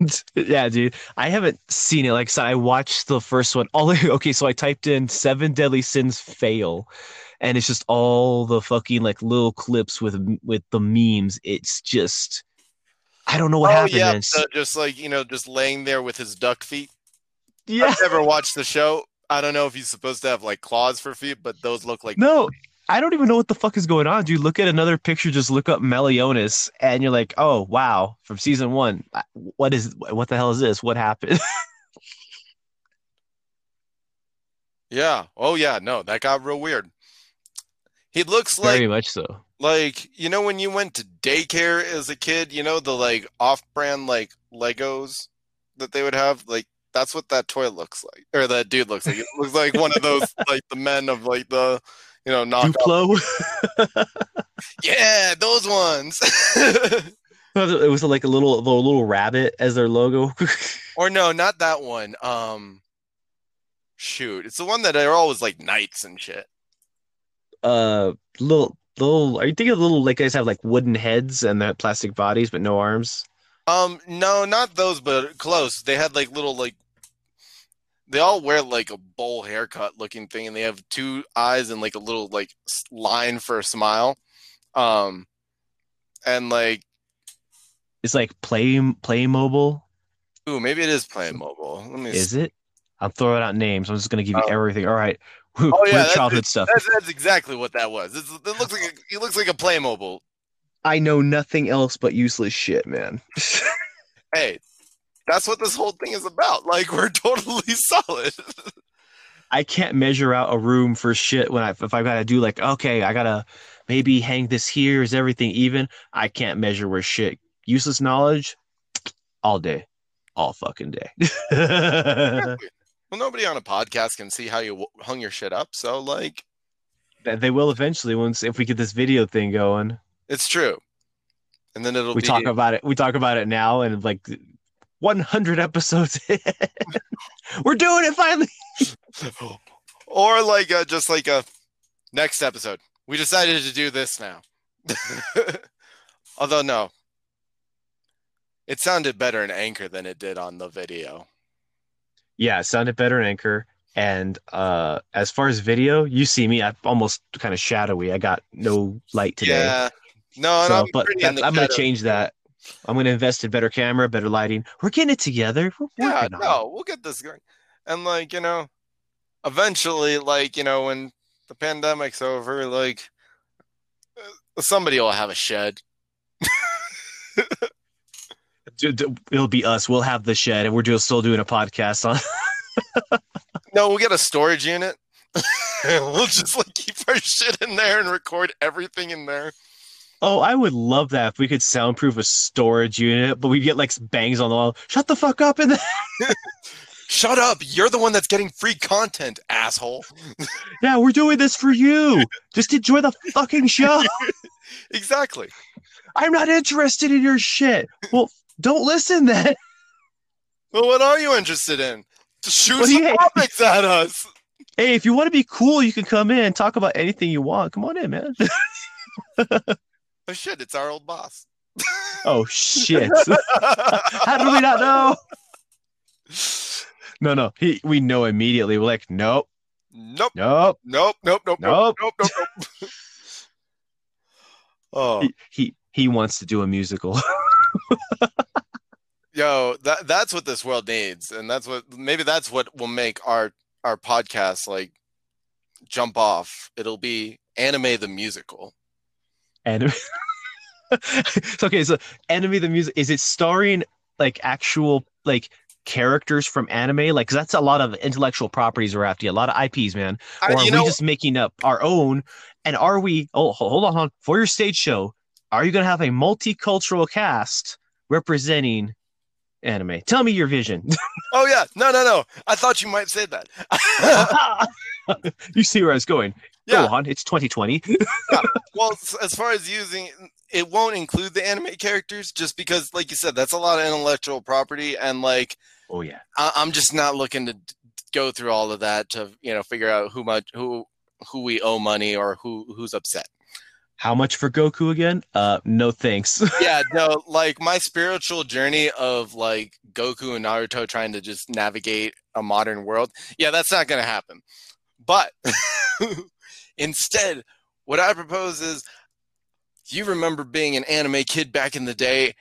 yeah, dude. I haven't seen it. Like I said, I watched the first one. All okay, so I typed in seven deadly sins fail, and it's just all the fucking like little clips with with the memes. It's just I don't know what oh happened. yeah, so just like you know, just laying there with his duck feet. yeah. I've never watched the show. I don't know if he's supposed to have like claws for feet, but those look like No, I don't even know what the fuck is going on, dude. Look at another picture. Just look up Meliodas, and you're like, oh wow, from season one. What is what the hell is this? What happened? yeah. Oh yeah, no, that got real weird. He looks like Very much so. like you know when you went to daycare as a kid, you know the like off-brand like Legos that they would have, like that's what that toy looks like, or that dude looks like. It looks like one of those like the men of like the you know knockoff. Duplo. Yeah, those ones. it was like a little the little rabbit as their logo. or no, not that one. Um, shoot, it's the one that are always like knights and shit. uh, little little. Are you thinking of little like guys have like wooden heads and that plastic bodies but no arms? Um, no, not those, but close. They had like little like they all wear like a bowl haircut looking thing, and they have two eyes and like a little like line for a smile. Um, and like, It's like play Playmobil. ooh, maybe it is Playmobil. Let me. Is it? I'm throwing out names. I'm just gonna give you Oh. everything. All right. Oh, yeah, Weird that's childhood stuff. That's, that's exactly what that was. It's, it looks like a, it looks like a Playmobil. I know nothing else but useless shit, man. Hey, that's what this whole thing is about. Like we're totally solid. I can't measure out a room for shit when I if I gotta do like okay, I gotta maybe hang this here. Is everything even? I can't measure where shit. Useless knowledge, all day, all fucking day. well, nobody on a podcast can see how you hung your shit up. So like, they will eventually once if we get this video thing going. it's true. And then it'll We be talk about it. We talk about it now, and like 100 episodes. in, We're doing it finally. or like uh, just like a next episode. We decided to do this now. Although no, it sounded better in Anchor than it did on the video. Yeah, it sounded better in Anchor. And uh as far as video, you see me, I'm almost kind of shadowy. I got no light today. Yeah. No, so, no, but pretty in that's, the I'm gonna change that. I'm gonna invest in better camera, better lighting. We're getting it together. We're Yeah, on it. no, we'll get this going. And like, you know, eventually, like, you know, when the pandemic's over, like uh, somebody will have a shed. It'll be us. We'll have the shed, and we're just still doing a podcast on. No, we'll get a storage unit. we'll just like keep our shit in there and record everything in there. Oh, I would love that if we could soundproof a storage unit, but we get like bangs on the wall. Shut the fuck up! And Shut up! You're the one that's getting free content, asshole. yeah, we're doing this for you. Just enjoy the fucking show. Exactly. I'm not interested in your shit. Well, don't listen then. Well, what are you interested in? Shoot do some you- topics at us. Hey, if you want to be cool, you can come in and talk about anything you want. Come on in, man. Oh shit! It's our old boss. oh shit. How did we not know? No, no. He, we know immediately. We're like, nope, nope. nope, Nope. Nope. Nope. nope. Nope. Nope. Nope. oh, He, he he wants to do a musical. yo, that that's what this world needs, and that's what maybe that's what will make our our podcast like jump off. It'll be anime the musical. Enemy. So, okay, so Enemy the music is it starring like actual like characters from anime? like that's a lot of intellectual properties we're after, a lot of IPs, man. I- Or are we know, just making up our own? And are we? Oh, hold on, hold on. For your stage show, are you going to have a multicultural cast representing anime? Tell me your vision. oh yeah, no, no, no. I thought you might say that. you see where I was going. Yeah. Go on. It's 2020. Well, as far as using, it won't include the anime characters, just because, like you said, that's a lot of intellectual property, and like Oh yeah. I- I'm just not looking to d- go through all of that to you know figure out who much who who we owe money or who who's upset. How much for Goku again? Uh, no thanks. yeah, no, like my spiritual journey of like Goku and Naruto trying to just navigate a modern world. Yeah, that's not going to happen. But instead, what I propose is you remember being an anime kid back in the day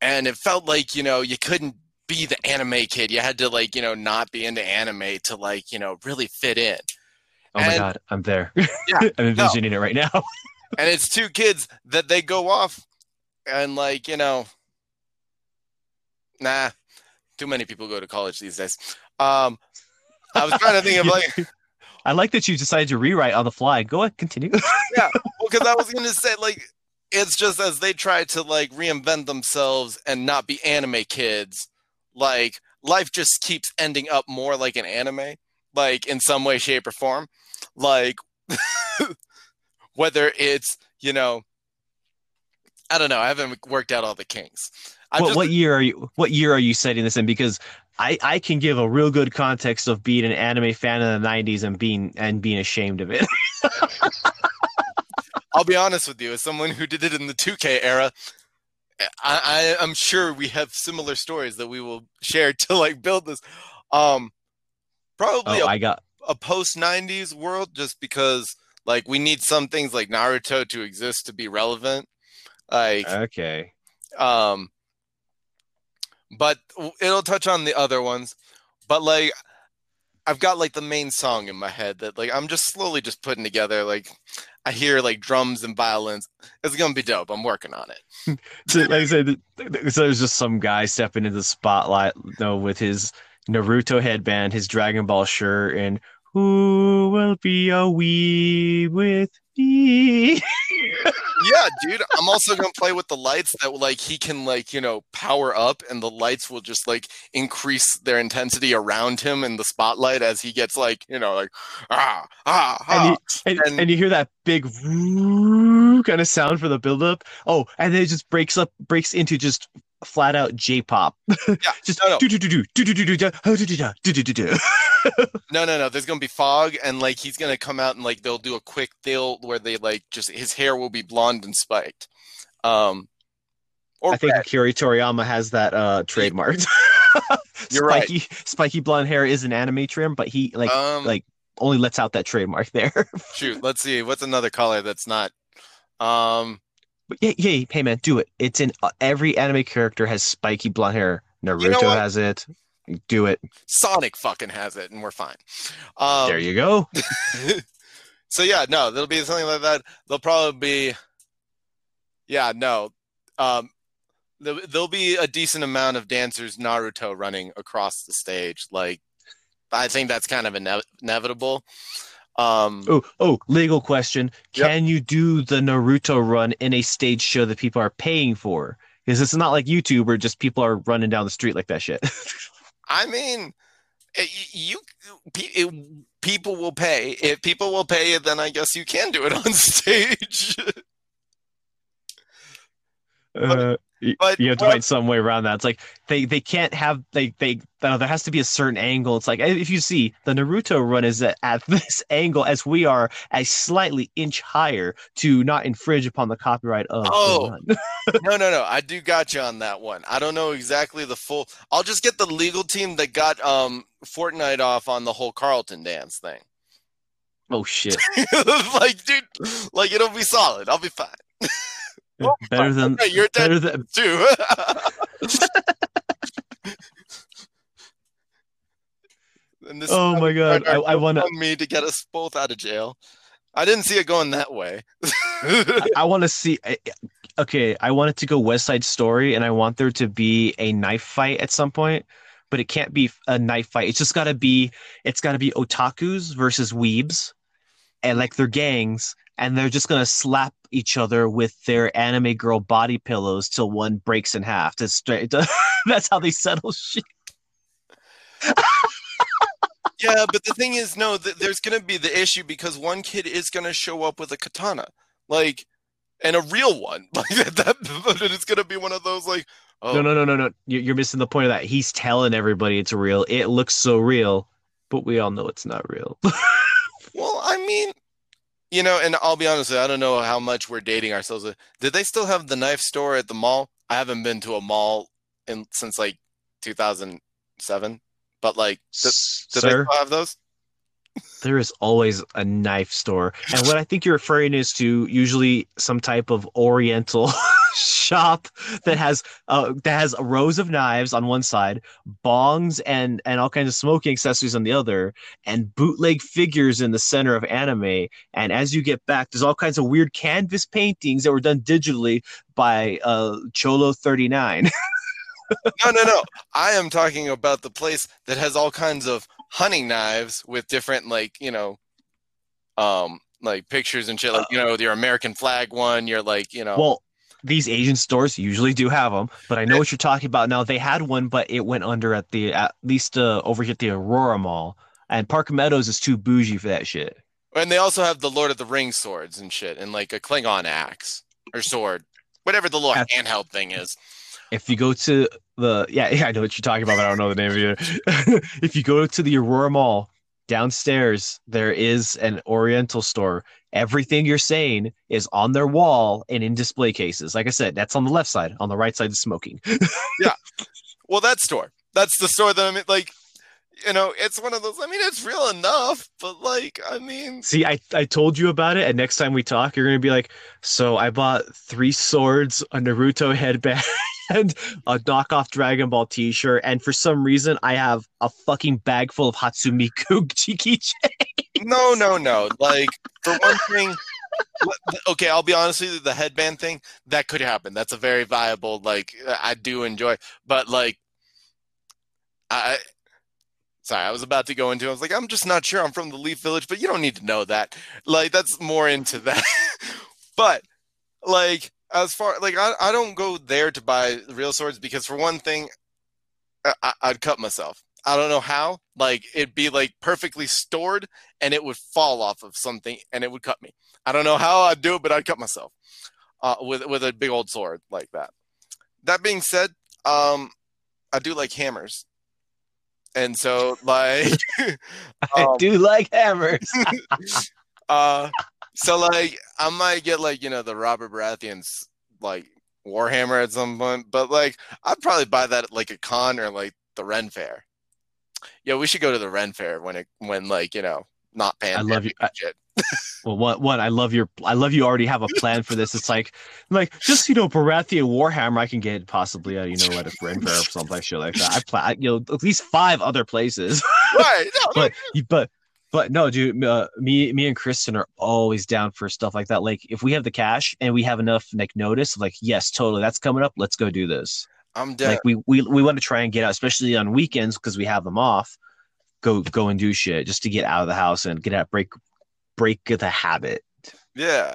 and it felt like, you know, you couldn't be the anime kid. You had to like, you know, not be into anime to like, you know, really fit in. Oh my god, I'm there. Yeah, I'm envisioning it right now. and it's two kids that they go off and like you know nah too many people go to college these days um i was trying to think of like I like that you decided to rewrite on the fly. Go ahead, continue. Yeah, because i was gonna say like it's just as they try to like reinvent themselves and not be anime kids like life just keeps ending up more like an anime like in some way shape or form like whether it's you know i don't know i haven't worked out all the kinks what, just, what year are you? What year are you setting this in? Because I, I can give a real good context of being an anime fan in the '90s and being and being ashamed of it. I'll be honest with you, as someone who did it in the 2K era, I, I I'm sure we have similar stories that we will share to like build this. Um, Probably Oh, a, I got a post '90s world, just because like we need some things like Naruto to exist to be relevant. Like, okay. um, but it'll touch on the other ones. But like, I've got like the main song in my head that like I'm just slowly just putting together. Like, I hear like drums and violins. It's gonna be dope. I'm working on it. So, like I said, so there's just some guy stepping into the spotlight, you know, with his Naruto headband, his Dragon Ball shirt, and who will be a wee with? Yeah, dude. I'm also gonna play with the lights that like he can like you know power up, and the lights will just like increase their intensity around him in the spotlight as he gets like you know like ah ah And ah. you, and, And- and you hear that big kind of sound for the buildup. Oh, and then it just breaks up, breaks into just flat out J-pop. Yeah, just no, no. do do do do do do do do do do do do. No, no, no. There's gonna be fog, and like he's gonna come out and like they'll do a quick deal where they like just his hair will be blonde and spiked. Um, or I think red. Akira Toriyama has that uh trademarked. You're right. spiky, spiky blonde hair is an anime trim, but he like um, like only lets out that trademark there. shoot. Let's see. What's another color that's not? Um, but yeah, yeah, hey man, do it. It's in uh, every anime character has spiky blonde hair. Naruto what? has it. Do it. Sonic fucking has it, and we're fine. Um, there you go. so yeah, no, there'll be something like that. There'll probably be, yeah, no, um, there'll, there'll be a decent amount of dancers Naruto running across the stage. Like, I think that's kind of ine- inevitable. Um, Oh, oh, legal question. Yep. Can you do the Naruto run in a stage show that people are paying for? Because it's not like YouTube where just people are running down the street like that shit. I mean, eh, you people will pay. If people will pay, then I guess you can do it on stage. Uh, but- you have to well- find some way around that. It's like they they can't have they they uh, there has to be a certain angle. It's like if you see the Naruto run is at, at this angle as we are a slightly inch higher to not infringe upon the copyright of Oh. no, no, no. I do got you on that one. I don't know exactly the full. I'll just get the legal team that got um Fortnite off on the whole Carlton dance thing. oh shit! like, dude, like it'll be solid. I'll be fine. Oh better than Okay, you're dead better than too. and this oh my god! I, I want me to get us both out of jail. I didn't see it going that way. I want to see. I- Okay, I want it to go West Side Story, and I want there to be a knife fight at some point, but it can't be a knife fight. It's just got to be. It's got to be otakus versus weebs, and like they're gangs, and they're just gonna slap each other with their anime girl body pillows till one breaks in half. That's straight. That's how they settle shit. yeah, but the thing is, no, th- there's going to be the issue because one kid is going to show up with a katana, like, and a real one. Like that, it's going to be one of those like, oh, No, no, no, no, no. You're missing the point of that. He's telling everybody it's real. It looks so real, but we all know it's not real. I mean, you know, and I'll be honest, I don't know how much we're dating ourselves. Did they still have the knife store at the mall? I haven't been to a mall in since like 2007, but like, do, do they Sir, still have those? there is always a knife store. And what I think you're referring is to usually some type of oriental shop that has uh that has rows of knives on one side, bongs and and all kinds of smoking accessories on the other, and bootleg figures in the center of anime. And as you get back, there's all kinds of weird canvas paintings that were done digitally by uh Cholo 39. No, no, no. I am talking about the place that has all kinds of hunting knives with different, like, you know, um, like pictures and shit. Like, you know, your American flag one. You're like, you know, Well, these Asian stores usually do have them, but I know what you're talking about now. They had one, but it went under at the at least uh, over here at the Aurora Mall, and Park Meadows is too bougie for that shit. and they also have the Lord of the Rings swords and shit, and like a Klingon axe or sword, whatever the little At- handheld thing is. If you go to the yeah, yeah, I know what you're talking about, but I don't know the name of it. if you go to the Aurora Mall downstairs, there is an Oriental store. Everything you're saying is on their wall and in display cases. Like I said, that's on the left side. On the right side is smoking. Yeah. Well, that store. That's the store that I'm like. you know, it's one of those. I mean, it's real enough, but like, I mean, See, I, I told you about it, and next time we talk, you're gonna be like, so I bought three swords, a Naruto headband, and a knockoff Dragon Ball T-shirt, and for some reason, I have a fucking bag full of Hatsune Miku no, no, no. Like for one thing, okay, I'll be honest with you. The headband thing that could happen. That's a very viable. Like I do enjoy, but like I. Sorry, I was about to go into. I was like, I'm just not sure. I'm from the Leaf Village, but you don't need to know that. Like that's more into that. but like as far like I, I don't go there to buy real swords because for one thing, I, I'd cut myself. I don't know how. Like it'd be like perfectly stored and it would fall off of something and it would cut me. I don't know how I'd do it, but I'd cut myself uh, with with a big old sword like that. That being said, um, I do like hammers, and so like I um, do like hammers. uh, so like I might get like you know the Robert Baratheon's like Warhammer at some point, but like I'd probably buy that at like a con or like the Ren Fair. Yeah, we should go to the Ren Fair when it when like you know not I pandemic love you. and. Well, one, one, I love your, I love you already have a plan for this. It's like, like just you know, Baratheon Warhammer, I can get possibly, uh, you know, at a Ren Fair or something like shit like that. I plan, you know, at least five other places. right? No, no, but, but, no, dude, uh, me, me and Kristen are always down for stuff like that. Like, if we have the cash and we have enough like notice, like, yes, totally, that's coming up. Let's go do this. I'm dead. Like, we, we, we want to try and get out, especially on weekends because we have them off. Go, go and do shit just to get out of the house and get out, break, break the habit. Yeah.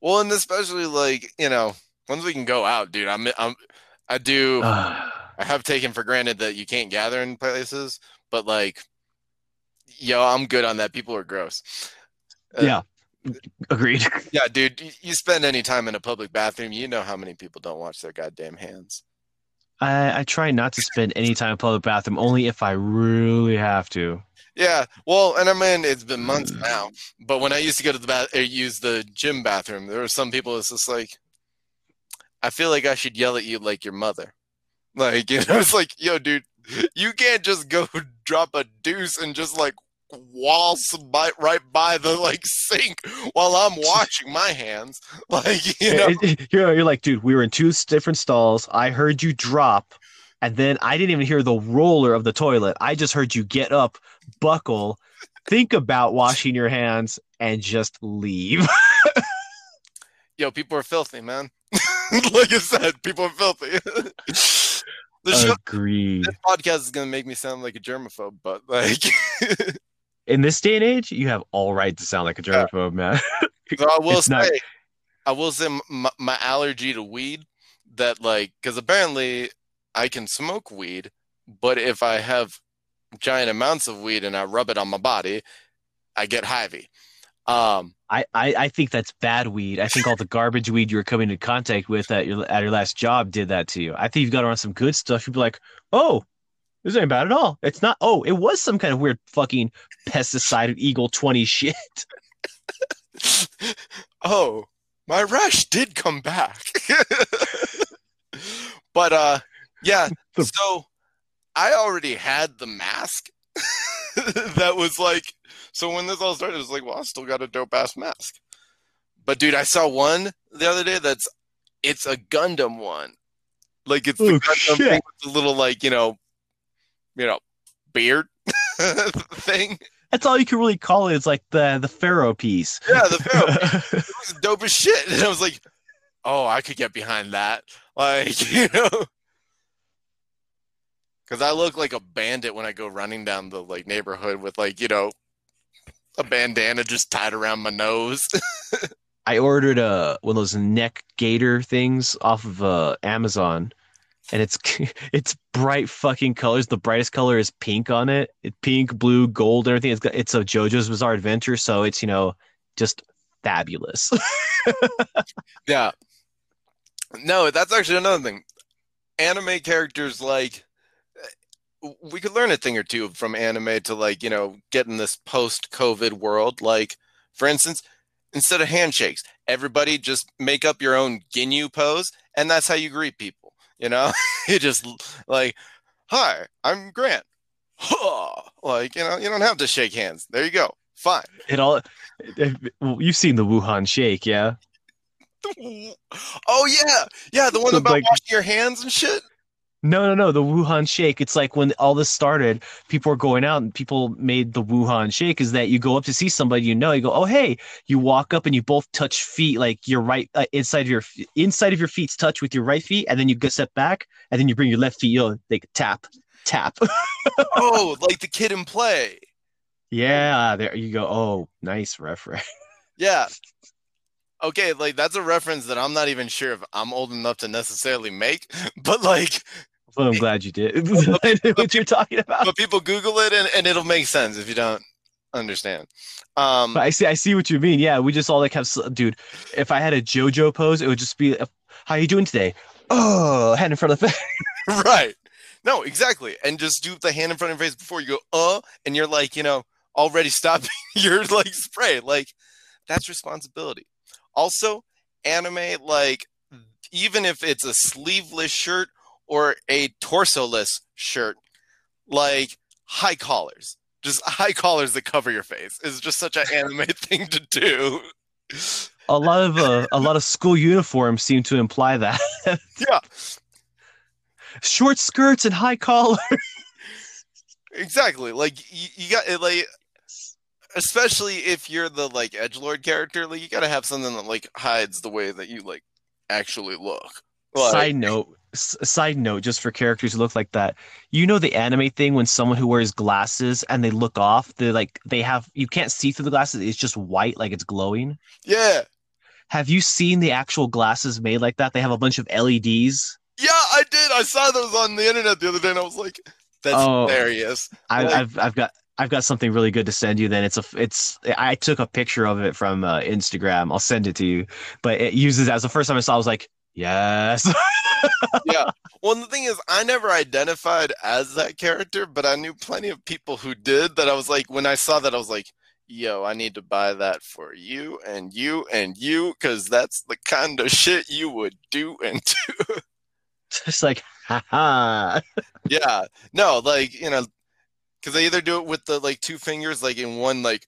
Well, and especially like you know, once we can go out, dude. I'm I'm I do. I have taken for granted that you can't gather in places, but like, yo, I'm good on that. People are gross. Uh, yeah, agreed. Yeah, dude. You, spend any time in a public bathroom, you know how many people don't wash their goddamn hands. I, I try not to spend any time in public bathroom, only if I really have to. Yeah, well, and I mean it's been months now, but when I used to go to the bath or use the gym bathroom, there were some people. It's just like, I feel like I should yell at you like your mother, like you know, it's like, yo, dude, you can't just go drop a deuce and just like waltz by, right by the like sink while I'm washing my hands, like you know. You're, you're like, dude, we were in two different stalls. I heard you drop, and then I didn't even hear the roller of the toilet. I just heard you get up, buckle, think about washing your hands, and just leave. yo, people are filthy, man. like I said, people are filthy. the show, Agreed. this podcast is gonna make me sound like a germaphobe, but like, In this day and age, you have all right to sound like a germaphobe, man. so I will It's say, not- I will say my, my allergy to weed that like because apparently I can smoke weed, but if I have giant amounts of weed and I rub it on my body, I get hivey. Um, I, I, I think that's bad weed. I think all the garbage weed you were coming in contact with at your at your last job did that to you. I think you've got on some good stuff. You'd be like, oh, this ain't bad at all. It's not. Oh, it was some kind of weird fucking pesticide Eagle twenty shit. oh, my rash did come back. but uh yeah, so I already had the mask that was like so when this all started, it was like, well, I still got a dope ass mask. But dude, I saw one the other day that's it's a Gundam one. Like it's the Oh, Gundam shit. thing with the little like, you know, you know, beard thing. That's all you can really call it. It's like the the Pharaoh piece. Yeah, the Pharaoh it was dope as shit. And I was like, oh, I could get behind that. Like, you know. Cause I look like a bandit when I go running down the like neighborhood with like, you know, a bandana just tied around my nose. I ordered a one of those neck gator things off of uh, Amazon, and it's it's bright fucking colors. The brightest color is pink on it. Pink, blue, gold, everything. It's got, it's a JoJo's Bizarre Adventure, so it's you know just fabulous. yeah. No, that's actually another thing. Anime characters like we could learn a thing or two from anime to like, you know, get in this post-COVID world. Like, for instance, instead of handshakes, everybody just make up your own Ginyu pose, and that's how you greet people. You know, you just like, "Hi, I'm Grant." Huh. Like, you know, you don't have to shake hands. There you go. Fine. It all. you've seen the Wuhan Shake, yeah? Oh yeah, yeah, the one So, about like- washing your hands and shit. No, no, no. The Wuhan Shake. It's like when all this started, people were going out and people made the Wuhan Shake. Is that you go up to see somebody you know, you go, oh hey, you walk up and you both touch feet, like your right uh, inside of your inside of your feet's touch with your right feet, and then you go step back, and then you bring your left feet, you know, like tap, tap. Oh, like the Kid 'n Play. yeah, there you go. Oh, nice reference. Yeah. Okay, like that's a reference that I'm not even sure if I'm old enough to necessarily make, but like, Well, I'm glad you did. What you're talking about. but people Google it and, and it'll make sense if you don't understand. Um, But I see, I see what you mean. Yeah, we just all like have, dude. If I had a JoJo pose, it would just be, "How you doing today?" Oh, hand in front of the face. right. No, exactly. And just do the hand in front of your face before you go, uh, and you're like, you know, already stopping your like spray. Like, that's responsibility. Also, anime, like, even if it's a sleeveless shirt or a torso-less shirt, like high collars, just high collars that cover your face is just such an anime thing to do. A lot of uh, a lot of school uniforms seem to imply that Yeah, short skirts and high collars. exactly. Like you, you got it, like especially if you're the like edge lord character, like you got to have something that like hides the way that you like actually look. Like, side note, s- side note, just for characters who look like that. You know the anime thing when someone who wears glasses and they look off, they like they have you can't see through the glasses. It's just white, like it's glowing. yeah, Have you seen the actual glasses made like that? They have a bunch of LEDs. yeah, I did. I saw those on the internet the other day, and I was like, "That's Oh. hilarious." I, Like- I've I've got I've got something really good to send you. Then it's a it's I took a picture of it from uh, Instagram. I'll send it to you. But it uses as the first time I saw, I was like, yes. Yeah. Well, the thing is, I never identified as that character, but I knew plenty of people who did. That I was like, when I saw that, I was like, "Yo, I need to buy that for you and you and you, because that's the kind of shit you would do and do." It's like, haha. yeah, no, like you know, because they either do it with the like two fingers, like in one like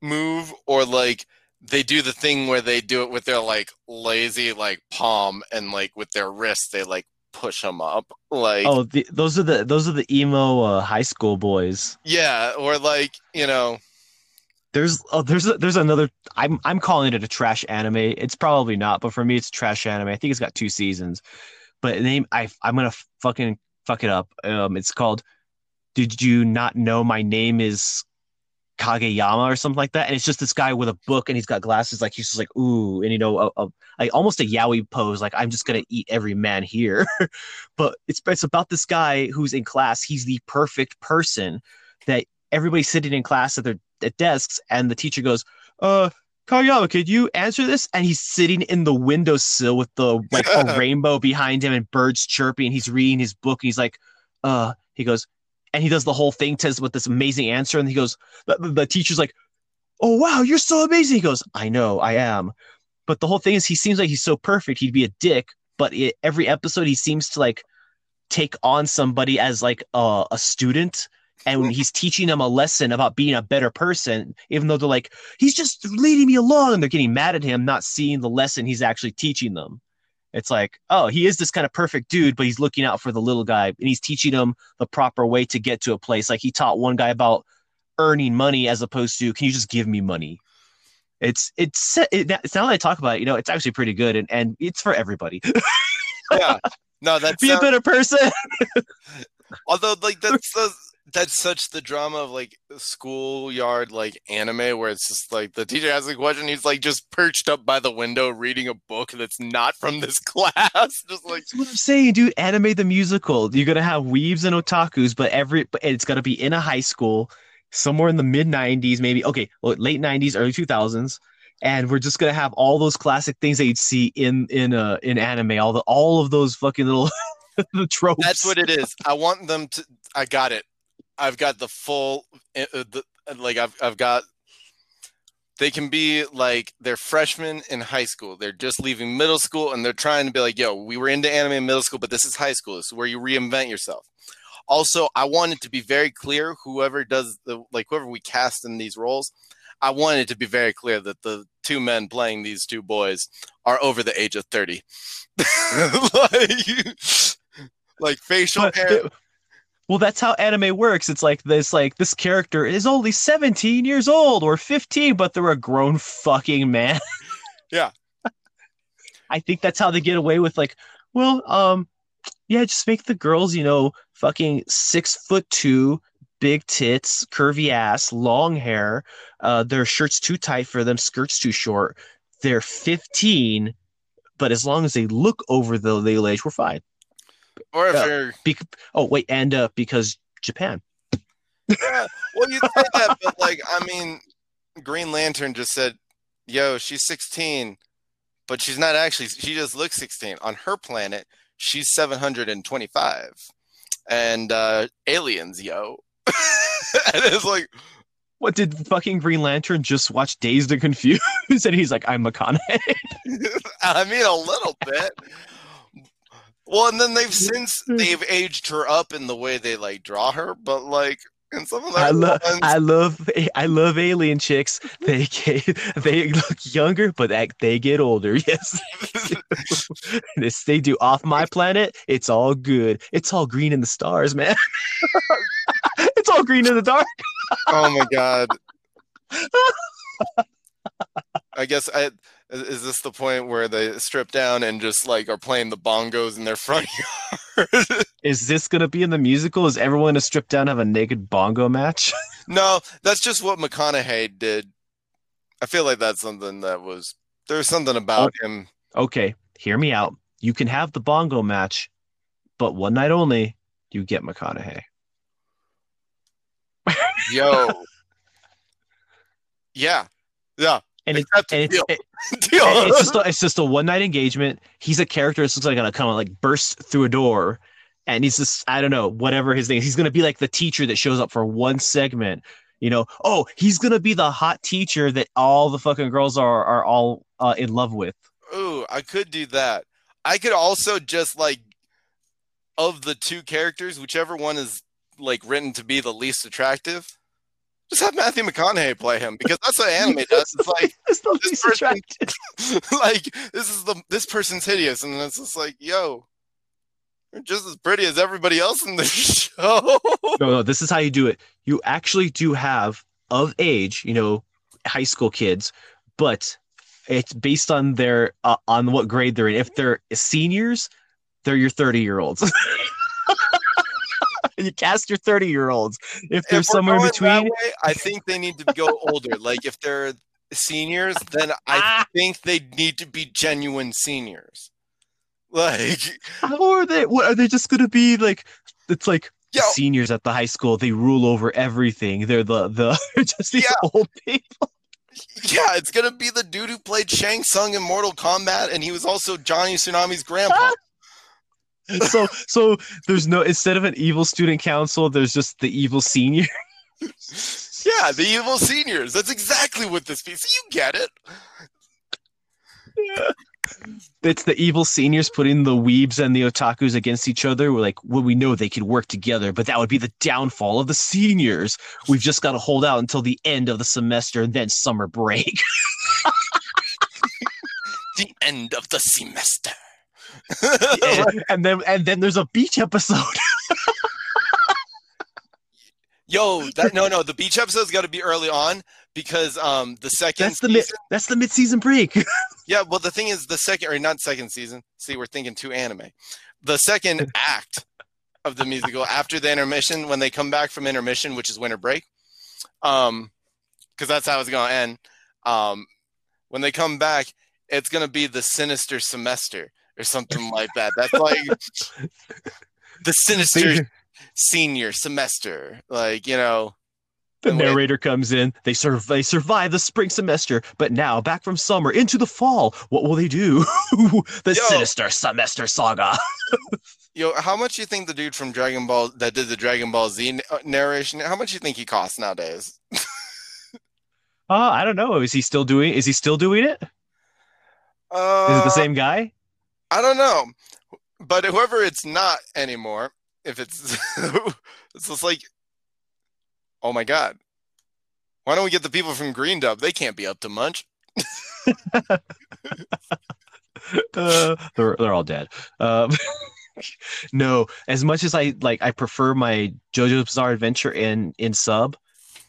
move, or like they do the thing where they do it with their like lazy like palm and like with their wrist, they like push them up, like. Oh, the, those are the those are the emo uh, high school boys. Yeah, or like you know, There's oh there's there's another. I'm I'm calling it a trash anime. It's probably not, but for me, it's trash anime. I think it's got two seasons. But name I I'm gonna fucking fuck it up. Um, it's called. Did you not know my name is Kageyama or something like that? And it's just this guy with a book and he's got glasses. Like he's just like ooh, and you know, a, a, like almost a yaoi pose. Like I'm just gonna eat every man here. but it's it's about this guy who's in class. He's the perfect person that everybody's sitting in class at their at desks, and the teacher goes, "Uh, Kageyama, could you answer this?" And he's sitting in the windowsill with the like a rainbow behind him and birds chirping. He's reading his book. And he's like, "Uh," he goes, and he does the whole thing to with this amazing answer, and he goes, the, the- the teacher's like, "Oh wow, you're so amazing." He goes, "I know, I am," but the whole thing is he seems like he's so perfect. He'd be a dick, but it, every episode he seems to like take on somebody as like a, a student and he's teaching them a lesson about being a better person even though they're like he's just leading me along and they're getting mad at him not seeing the lesson he's actually teaching them it's like oh he is this kind of perfect dude but he's looking out for the little guy and he's teaching him the proper way to get to a place. Like he taught one guy about earning money as opposed to can you just give me money? It's it's it, it's now that i talk about it you know it's actually pretty good and, and it's for everybody. Yeah, no, that's be a better person. Although like that's the, that's such the drama of like schoolyard like anime where it's just like the teacher asks a question, he's like just perched up by the window reading a book that's not from this class, just like That's what I'm saying, dude. Anime the musical. You're gonna have weebs and otakus, but every but it's gonna be in a high school, somewhere in the mid '90s, maybe. Okay, well, late '90s, early 2000s, and we're just gonna have all those classic things that you'd see in in uh in anime. All the all of those fucking little the tropes. That's what it is. I want them to. I got it. I've got the full. uh, the, like I've I've got. They can be like they're freshmen in high school. They're just leaving middle school and they're trying to be like, "Yo, we were into anime in middle school, but this is high school. This is where you reinvent yourself." Also, I wanted to be very clear whoever does the like whoever we cast in these roles, I wanted to be very clear that the two men playing these two boys are over the age of 30. like, like facial hair. Well, that's how anime works. It's like this like this character is only 17 years old or 15, but they're a grown fucking man. Yeah. I think that's how they get away with like, well, um, yeah, just make the girls, you know, fucking six foot two, big tits, curvy ass, long hair. Uh, their shirts too tight for them, skirts too short. They're 15, but as long as they look over the legal age, we're fine. Or if you're Bec- oh wait, and uh, because Japan. yeah, well, you say that, but like, I mean, Green Lantern just said, "Yo, she's 16, but she's not actually. She just looks 16. On her planet, she's 725, and uh, aliens, yo." and it's like, What did fucking Green Lantern just watch Dazed and Confused? and he's like, I'm McConaughey. I mean, a little bit. Well, and then they've since hmm. they've aged her up in the way they like draw her, but like in some of the I love, ones, I love, I love alien chicks. They get, they look younger, but act- they get older. Yes, this they do. Off my planet, it's all good. It's all green in the stars, man. it's all green in the dark. oh my god. I guess I is this the point where they strip down and just like are playing the bongos in their front yard? Is this gonna be in the musical? Is everyone gonna strip down and have a naked bongo match? no, that's just what McConaughey did. I feel like that's something that was there's something about him. okay, hear me out. You can have the bongo match, but one night only. You get McConaughey. Yo. yeah. Yeah. And it's and it. it's Deal. it- Deal. It's just a, it's just a one night engagement. He's a character that looks like gonna come like burst through a door, and he's just I don't know whatever his name. is. He's gonna be like the teacher that shows up for one segment. You know, oh, he's gonna be the hot teacher that all the fucking girls are are all uh, in love with. Ooh, I could do that. I could also just like of the two characters, whichever one is like written to be the least attractive, just have Matthew McConaughey play him because that's what anime does. It's like It's the this person- like this is the this person's hideous, and it's just like, yo, you're just as pretty as everybody else in the show. No, no, this is how you do it. You actually do have of age, you know, high school kids, but it's based on their uh, on what grade they're in. If they're seniors, they're your 30 year olds. you cast your 30 year olds. If they're If somewhere in between, way, I think they need to go older. Like if they're seniors, then I ah, think they need to be genuine seniors. Like, how are they? What are they just gonna be like? It's like yo, seniors at the high school. They rule over everything. They're the the just these Yeah. old people. yeah, it's gonna be the dude who played Shang Tsung in Mortal Kombat, and he was also Johnny Tsunami's grandpa. So so there's no instead of an evil student council there's just the evil senior yeah, the evil seniors. That's exactly what this piece. You get it. it's the evil seniors putting the weebs and the otakus against each other we're like well we know they could work together but that would be the downfall of the seniors we've just got to hold out until the end of the semester and then summer break The end of the semester. and, and then and then there's a beach episode Yo, that no, no. The beach episode's got to be early on because um the second that's the mid season, that's the mid-season break yeah. Well, the thing is, the second or not second season. See, we're thinking too anime. The second act of the musical after the intermission, when they come back from intermission, which is winter break, um, because that's how it's gonna end. Um, when they come back, it's gonna be the sinister semester or something like that. That's like the sinister senior semester, like you know. The narrator comes in. They survive. They survive the spring semester, but now back from summer into the fall. What will they do? the Yo. sinister semester saga. Yo, how much you think the dude from Dragon Ball that did the Dragon Ball Z uh, narration? How much you think he costs nowadays? Uh, I don't know. Is he still doing? Is he still doing it? Is Uh, it the same guy? I don't know, but whoever it's not anymore, if it's it's just like, oh my god, why don't we get the people from Green Dub? They can't be up to much. uh, they're they're all dead. Um, no, as much as I like, I prefer my JoJo's Bizarre Adventure in in sub.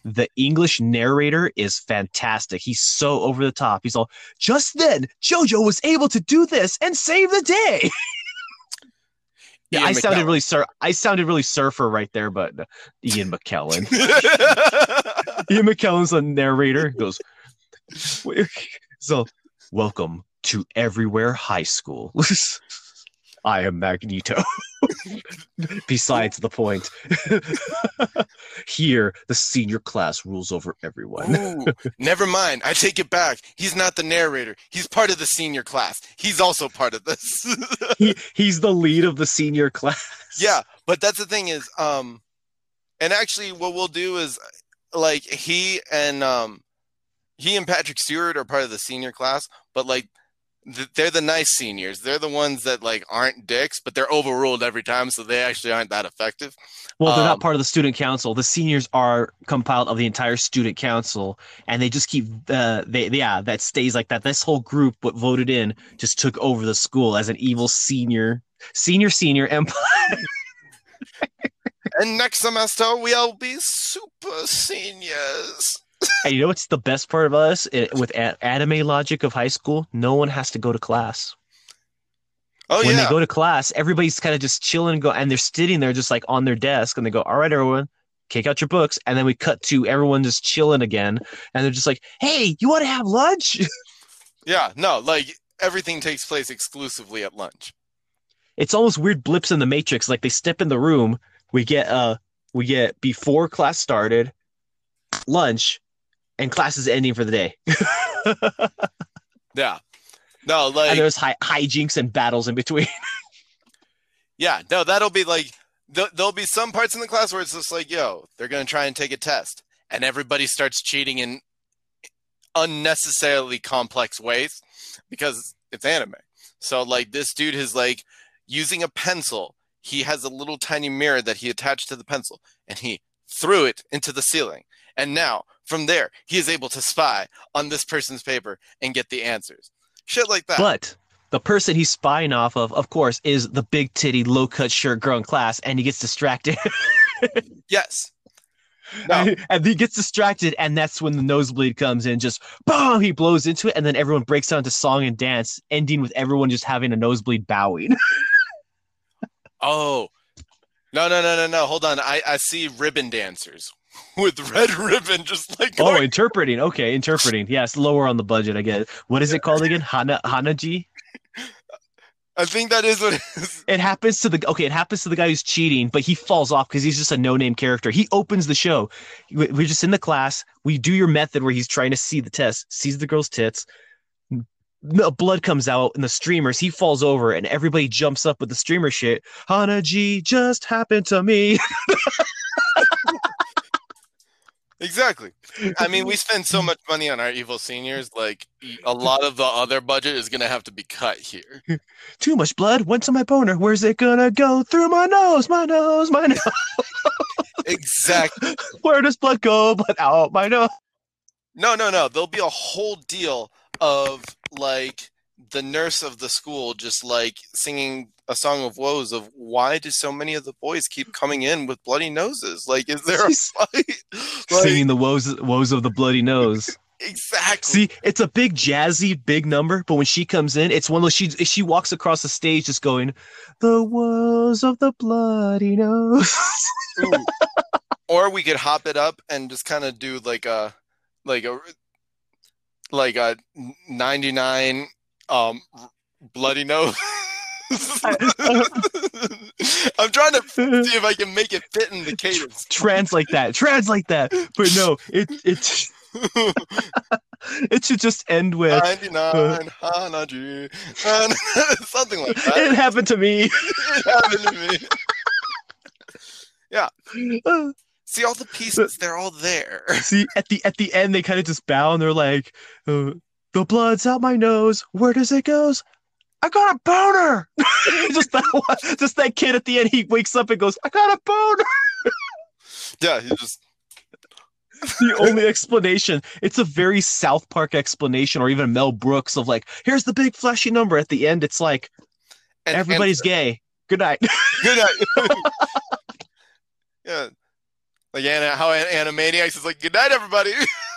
The English narrator is fantastic. He's so over the top. He's all, just then, JoJo was able to do this and save the day. yeah, Ian I sounded really sur- I sounded really surfer right there, but uh, Ian McKellen. Ian McKellen's a narrator. Goes, so welcome to Everywhere High School. I am Magneto. Besides the point, here the senior class rules over everyone. Ooh, never mind. I take it back. He's not the narrator. He's part of the senior class. He's also part of this. He, he's the lead of the senior class. yeah, but that's the thing is, um, and actually, what we'll do is, like, he and um, he and Patrick Stewart are part of the senior class, but like, they're the nice seniors. They're the ones that like aren't dicks, but they're overruled every time, so they actually aren't that effective. Well, they're Um, not part of the student council. The seniors are compiled of the entire student council, and they just keep uh, they yeah that stays like that. This whole group, what voted in, just took over the school as an evil senior, senior, senior empire. And next semester we'll be super seniors. And you know what's the best part of us It- with a- anime logic of high school? No one has to go to class. Oh yeah. when yeah, they go to class, everybody's kind of just chilling and go, and they're sitting there just like on their desk, and they go, "All right, everyone, kick out your books," and then we cut to everyone just chilling again, and they're just like, "Hey, you want to have lunch?" yeah. No, like everything takes place exclusively at lunch. it's almost weird blips in the matrix. Like they step in the room, we get uh, we get before class started, lunch, and class is ending for the day. Yeah. No, like and there's hi- hijinks and battles in between. Yeah, no, that'll be like th- there'll be some parts in the class where it's just like, yo, they're gonna try and take a test, and everybody starts cheating in unnecessarily complex ways because it's anime. So like this dude is like using a pencil. He has a little tiny mirror that he attached to the pencil, and he threw it into the ceiling. And now from there, he is able to spy on this person's paper and get the answers. Shit like that. But the person he's spying off of, of course, is the big titty, low cut shirt girl in class, and he gets distracted. yes. No. and he gets distracted, and that's when the nosebleed comes in. Just boom, he blows into it, and then everyone breaks out into song and dance, ending with everyone just having a nosebleed bowing. Oh, no, no, no, no, no. Hold on. I, I see ribbon dancers with red ribbon just like oh, going. interpreting. Okay, interpreting. Yes, lower on the budget, I guess. What is it called again? Hana Hanaji? I think that is what it is. It happens to the okay. It happens to the guy who's cheating, but he falls off because he's just a no-name character. He opens the show. We- We're just in the class. We do your method where he's trying to see the test, sees the girl's tits. No, blood comes out in the streamers. He falls over, and everybody jumps up with the streamer shit. Hanaji just happened to me. Exactly. I mean, we spend so much money on our evil seniors. Like, a lot of the other budget is going to have to be cut here. Too much blood went to my boner. Where's it gonna go? Through my nose, my nose, my nose. Exactly. Where does blood go? Blood out my nose. No, no, no. There'll be a whole deal of like the nurse of the school just like singing a song of woes of why do so many of the boys keep coming in with bloody noses? Like, is there a She's fight? Like, Singing the woes woes of the bloody nose. exactly. See, it's a big jazzy, big number, but when she comes in, it's one of those. She she walks across the stage just going, "The woes of the bloody nose." Or we could hop it up and just kind of do like a like a like a 99 um bloody nose i'm trying to see if i can make it fit in the cadence translate that, translate that. But no, it it it should just end with 99 hanaji something like that "It happened to me." it happened to me yeah. see all the pieces they're all there See, at the at the end, they kind of just bow and they're like, uh, "The blood's out my nose. Where does it goes? I got a boner. just that one, just that kid at the end. He wakes up and goes, I got a boner. Yeah, he just the only explanation. It's a very South Park explanation, or even Mel Brooks of like, here's the big flashy number. At the end, it's like and, everybody's gay. Good night. good night. yeah, like Anna, how An- Animaniacs is like, good night, everybody.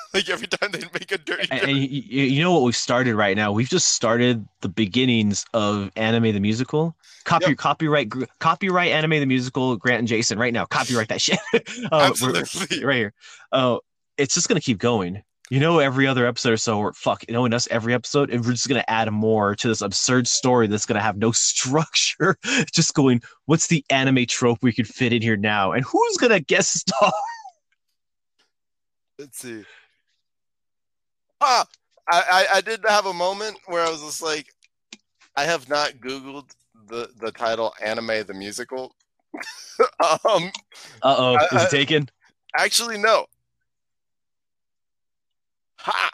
like every time they make a dirty And, and you, you know what we've started right now? We've just started the beginnings of anime the musical. Copy, Yep. copyright, copyright anime the musical. Grant and Jason, right now, copyright that shit. Uh, Absolutely. right here. Oh, it's just gonna keep going. You know, every other episode or so, or fuck, you know, in us every episode, and we're just gonna add more to this absurd story that's gonna have no structure. just going, what's the anime trope we could fit in here now, and who's gonna guest star? Let's see. Ah, I, I I did have a moment where I was just like, I have not Googled the the title "Anime the Musical." um, Uh oh, is I- it taken? actually, no. Ha.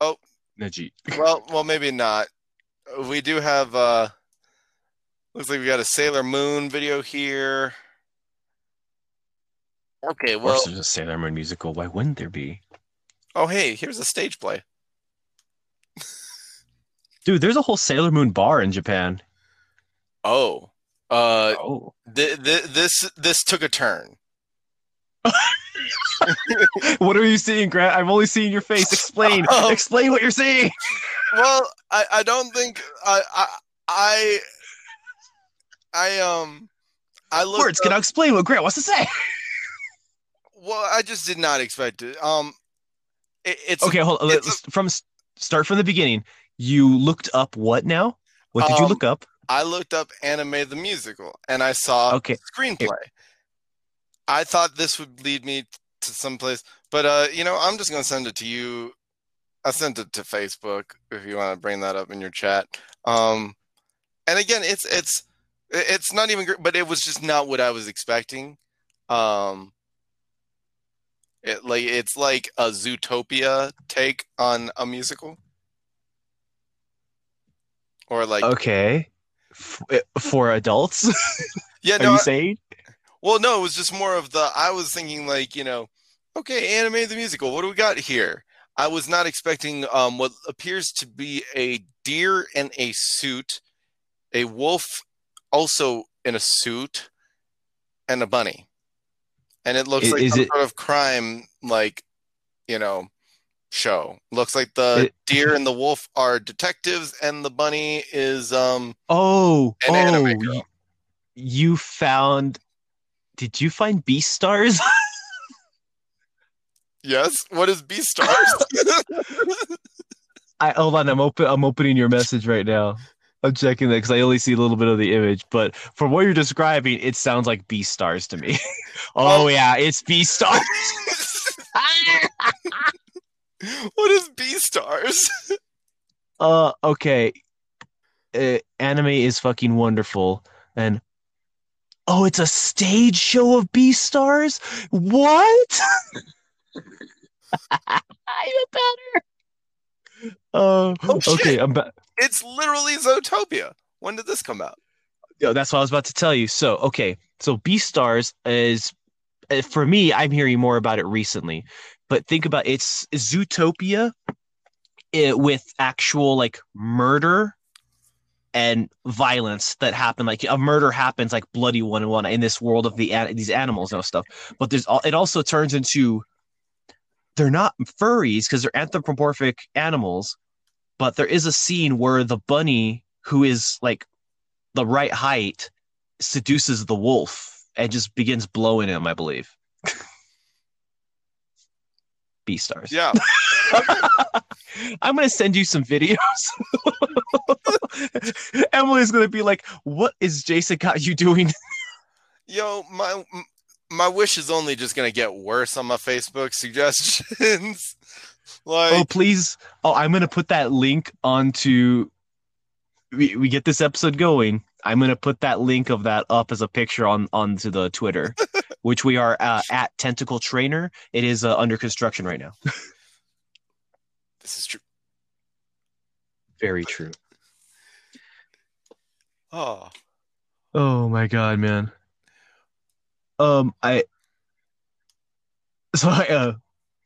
Oh Najee. Well, well, maybe not. We do have. uh Looks like we got a Sailor Moon video here. Okay, Of well, course, there's a Sailor Moon musical. Why wouldn't there be? Oh hey, here's a stage play. Dude, there's a whole Sailor Moon bar in Japan. Oh, uh, Oh. th- th- this this took a turn. what are you seeing, Grant? I'm only seeing your face. Explain. Oh. Explain what you're seeing. Well, I, I don't think I I I, I um I looked Words. Can I explain what Grant wants to say? well I just did not expect it. Um, it, it's Okay, hold on. Let's from start from the beginning. You looked up what now? What did you Um, look up? I looked up anime the musical and I saw Okay. screenplay. I thought this would lead me to someplace, but uh, you know, I'm just gonna send it to you. I sent it to Facebook if you want to bring that up in your chat. Um, and again, it's it's it's not even, but it was just not what I was expecting. Um, it like it's like a Zootopia take on a musical, or like Okay. F- eh, for adults, yeah, are no, you I- saying? Well, no, it was just more of the. I was thinking like, you know, okay, anime the musical. What do we got here? I was not expecting um what appears to be a deer in a suit, a wolf also in a suit, and a bunny, and it looks I- like is some it- sort of crime, like, you know, show. Looks like the It- deer and the wolf are detectives, and the bunny is um Oh, An oh, you, you found. Did you find Beastars? yes. What is Beastars? I hold on. I'm open. I'm opening your message right now. I'm checking that because I only see a little bit of the image, but from what you're describing, it sounds like Beastars to me. Oh Oh. yeah, it's Beastars. what is B stars? uh, okay. Uh, anime is fucking wonderful, and oh, it's a stage show of Beastars. What? I'm better. Uh, Oh, okay, I'm back. It's literally Zootopia. When did this come out? Yeah, that's what I was about to tell you. So, okay, so Beastars is Uh, for me. I'm hearing more about it recently, but think about it's Zootopia, it, with actual like murder and violence that happen. Like a murder happens, like bloody one and one in this world of the these animals and stuff. But there's it also turns into they're not furries because they're anthropomorphic animals, but there is a scene where the bunny who is like the right height seduces the wolf and just begins blowing him, I believe. Beastars. Yeah. I'm gonna send you some videos. Emily's gonna be like, "What is Jason got you doing?" Yo, my my wish is only just gonna get worse on my Facebook suggestions. like oh, please! Oh, I'm gonna put that link onto. We, we get this episode going. I'm gonna put that link of that up as a picture on onto the Twitter, which we are uh, at Tentacle Trainer. It is uh, under construction right now. this is true. Very true. Oh, Oh my god, man. Um, I so I uh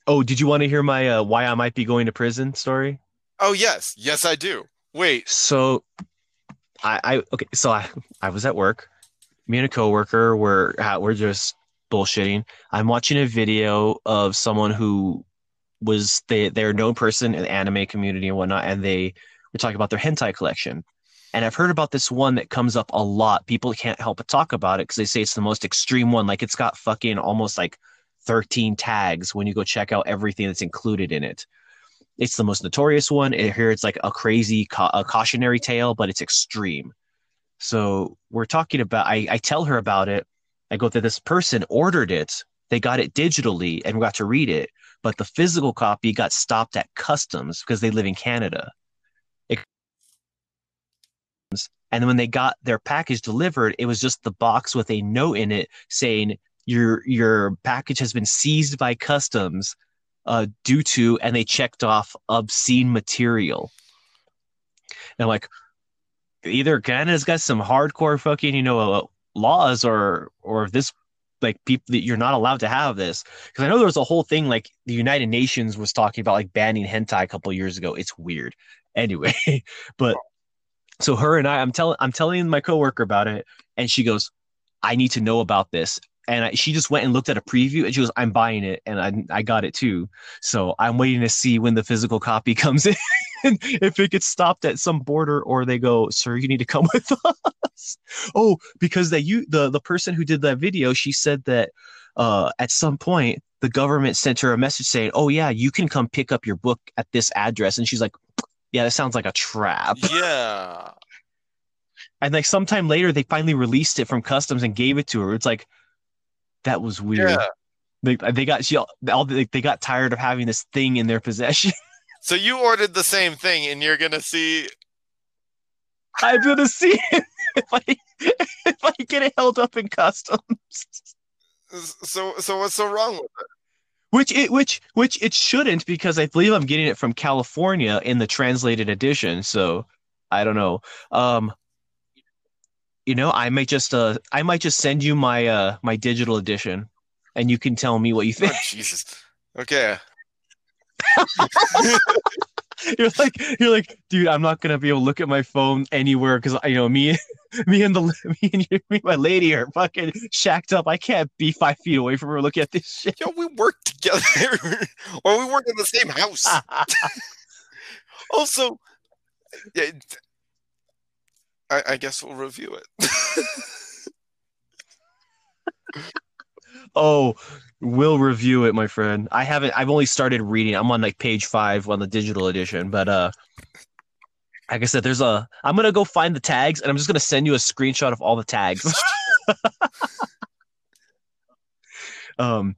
oh, did you want to hear my uh why I might be going to prison story? oh yes, yes I do. Wait, So I I okay, so I I was at work. Me and a coworker were we're just bullshitting. I'm watching a video of someone who was they they're a known person in the anime community and whatnot, and they were talking about their hentai collection. And I've heard about this one that comes up a lot. People can't help but talk about it because they say it's the most extreme one. Like it's got fucking almost like 13 tags when you go check out everything that's included in it. It's the most notorious one. I hear it's like a crazy ca- a cautionary tale, but it's extreme. So we're talking about. I, I tell her about it. I go that this person ordered it. They got it digitally and got to read it, but the physical copy got stopped at customs because they live in Canada. It- and when they got their package delivered, it was just the box with a note in it saying your your package has been seized by customs uh, due to, and they checked off obscene material. And like, either Canada's got some hardcore fucking, you know, uh, laws, or or this like people that you're not allowed to have this. Because I know there was a whole thing like the United Nations was talking about like banning hentai a couple years ago. It's weird. Anyway, but so her and I, I'm telling I'm telling my coworker about it, and she goes, I need to know about this. And I, she just went and looked at a preview and she goes, I'm buying it. And I, I got it too. So I'm waiting to see when the physical copy comes in, if it gets stopped at some border or they go, sir, you need to come with us. Oh, because they, you, the, the person who did that video, she said that uh, at some point the government sent her a message saying, oh yeah, you can come pick up your book at this address. And she's like, yeah, that sounds like a trap. yeah. And like sometime later, they finally released it from customs and gave it to her. It's like that was weird. Yeah. They they got she all they, they got tired of having this thing in their possession. So you ordered the same thing, and you're gonna see. I'm gonna see it if I if I get it held up in customs. So, so what's so wrong with it? Which it which which it shouldn't because I believe I'm getting it from California in the translated edition. So I don't know. Um, you know, I might just uh I might just send you my uh my digital edition, and you can tell me what you Oh, think. Jesus. Okay. you're like you're like dude i'm not gonna be able to look at my phone anywhere because you know me me and the me and, you, me and my lady are fucking shacked up i can't be five feet away from her looking at this shit Yo, we work together, or we work in the same house. Also, yeah, it- I, I guess we'll review it. oh we'll review it my friend i haven't i've only started reading i'm on like page five on the digital edition but uh like i said there's a i'm gonna go find the tags and i'm just gonna send you a screenshot of all the tags um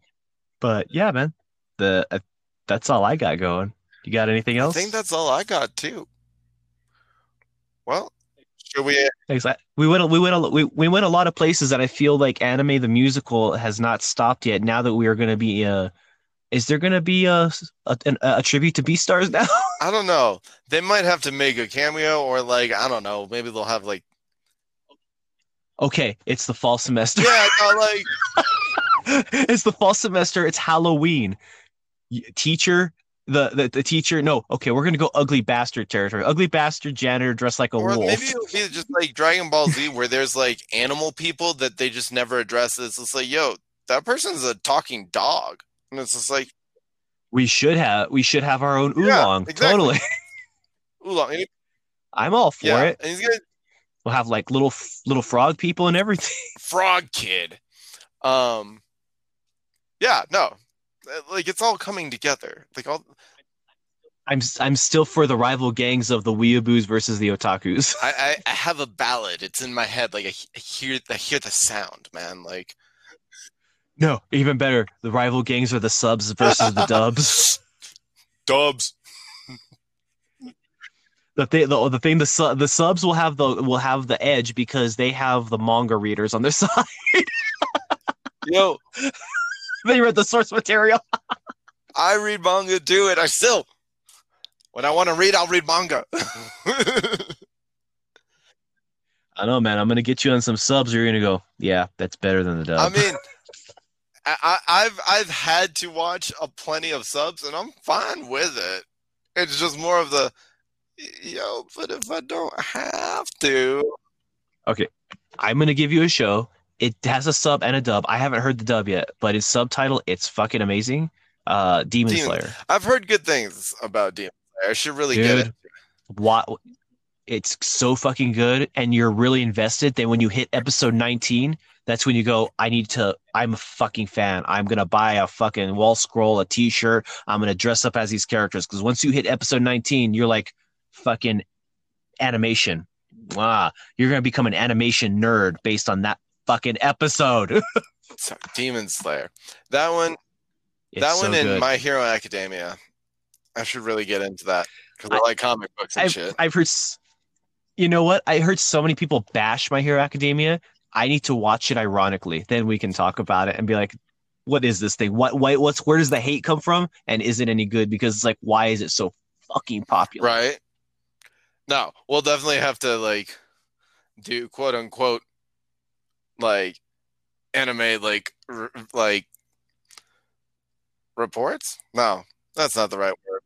but yeah man the uh, that's all i got going you got anything else? I think that's all I got too. Well, we? Thanks. I- We went we went a, we, we went a lot of places that I feel like anime the musical has not stopped yet. Now that we are going to be uh is there going to be a a, an- a tribute to Beastars now? I don't know. They might have to make a cameo, or like I don't know. Maybe they'll have like okay, it's the fall semester. yeah, no, like it's the fall semester. It's Halloween. Teacher the, the the teacher no okay we're gonna go ugly bastard territory ugly bastard janitor dressed like a or wolf maybe it'll be just like Dragon Ball Z, where there's like animal people that they just never address. It's just like, yo, that person's a talking dog, and it's just like, we should have we should have our own Yeah, oolong exactly. totally oolong. He- i'm all for yeah, it and he's gonna we'll have like little little frog people and everything frog kid. Um, yeah, no, Uh, like it's all coming together. Like all, I'm I'm still for the rival gangs of the weeaboos versus the otakus. I, I, I have a ballad. It's in my head. Like I, I hear, I hear the sound, man. Like No, even better. The rival gangs are the subs versus the dubs. dubs. The thing, the, the thing, the su- the subs will have the will have the edge because they have the manga readers on their side. Yo, they read the source material. I read manga too, and I still, when I want to read, I'll read manga. I know, man. I'm gonna get you on some subs. You're gonna go, yeah, that's better than the dub. I mean, I, I, I've I've had to watch a plenty of subs, and I'm fine with it. It's just more of the, yo, but if I don't have to, okay, I'm gonna give you a show. It has a sub and a dub. I haven't heard the dub yet, but its subtitle, it's fucking amazing. Uh, Demon Demon- Slayer. I've heard good things about Demon Slayer. I should really get it. What? It's so fucking good, and you're really invested. Then when you hit episode 19, that's when you go, I need to. I'm a fucking fan. I'm gonna buy a fucking wall scroll, a T-shirt. I'm gonna dress up as these characters because once you hit episode 19, you're like, fucking animation. Wow, you're gonna become an animation nerd based on that fucking episode. So, Demon Slayer. That one, It's that so one in good. My Hero Academia. I should really get into that because I, I- like comic books and I've, shit. I've heard, you know what? I heard so many people bash My Hero Academia. I need to watch it ironically. Then we can talk about it and be like, what is this thing? What, why, what's, where does the hate come from? And is it any good? Because it's like, why is it so fucking popular? Right? No, we'll definitely have to like do quote unquote like anime like r- like reports. No, that's not the right word.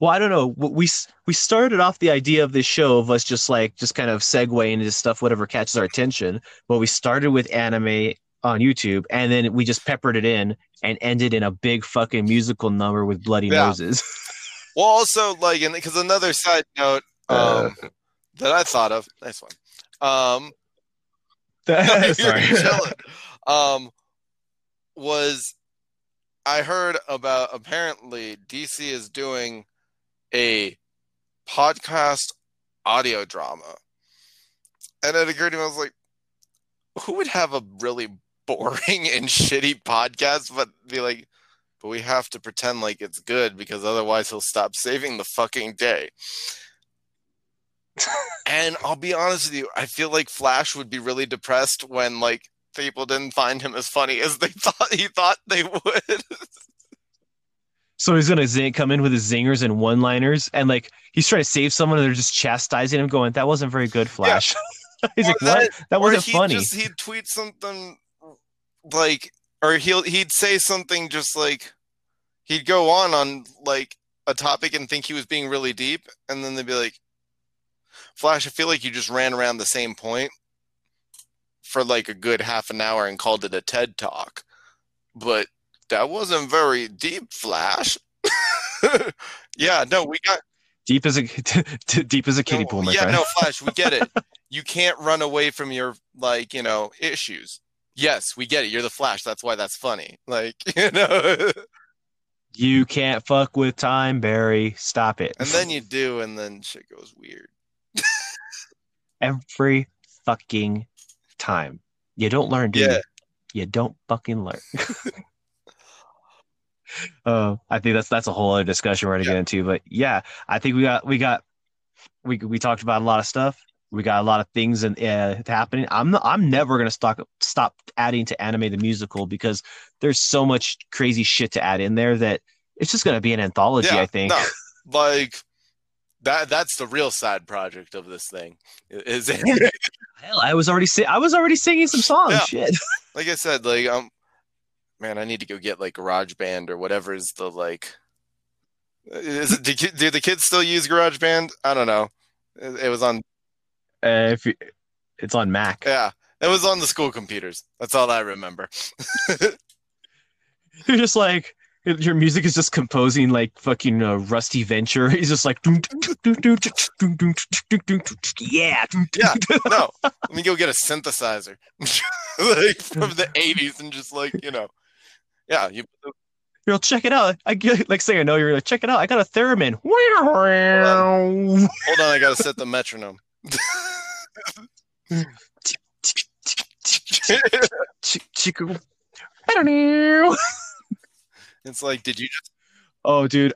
Well, I don't know. We we started off the idea of this show of us just like just kind of segue into stuff, whatever catches our attention. But we started with anime on YouTube, and then we just peppered it in and ended in a big fucking musical number with bloody Yeah. noses. Well, also like, and because another side note um, that I thought of, nice one. Um, Sorry. chilling. Um, was I heard about apparently DC is doing a podcast audio drama, and it occurred to me I was like, who would have a really boring and shitty podcast, but be like, but we have to pretend like it's good because otherwise he'll stop saving the fucking day. And I'll be honest with you, I feel like Flash would be really depressed when like people didn't find him as funny as they thought he thought they would. So he's gonna zing, come in with his zingers and one-liners, and like he's trying to save someone, and they're just chastising him, going, "That wasn't very good, Flash." he's Or like, "What? That or wasn't he'd funny." Just, he'd tweet something like, or he'll he'd say something just like, he'd go on on like a topic and think he was being really deep, and then they'd be like, "Flash, I feel like you just ran around the same point for like a good half an hour and called it a TED talk, but that wasn't very deep, Flash." yeah, no, we got Deep as a deep as a kiddie no, pool, my yeah, friend. no, Flash, we get it. you can't run away from your like, you know, issues. Yes, we get it. You're the Flash. That's why that's funny. Like, you know. You can't fuck with time, Barry. Stop it. and then you do, and then shit goes weird. Every fucking time. You don't learn, do Yeah. you? You don't fucking learn. uh, I think that's that's a whole other discussion we're gonna get into. But yeah, I think we got we got we we talked about a lot of stuff. We got a lot of things and uh, happening. I'm not, I'm never gonna stop stop adding to anime the musical because there's so much crazy shit to add in there that it's just gonna be an anthology. Yeah, I think. no. Like that. That's the real side project of this thing. Is it? Hell, I was already si- I was already singing some songs. Yeah. Shit. like I said, like um, man, I need to go get like GarageBand or whatever is the like. Is it, do, do the kids still use GarageBand? I don't know. It, it was on Uh, if you, it's on Mac. Yeah, it was on the school computers. That's all I remember. You're just like your music is just composing like fucking uh, Rusty Venture. He's just like yeah, Yeah. No, let me go get a synthesizer, like from the '80s, and just like you know, yeah. You You'll check it out. I get like say I know you're like check it out. I got a theremin. hold on, I gotta set the metronome. Chico. It's like, did you just? Oh, dude.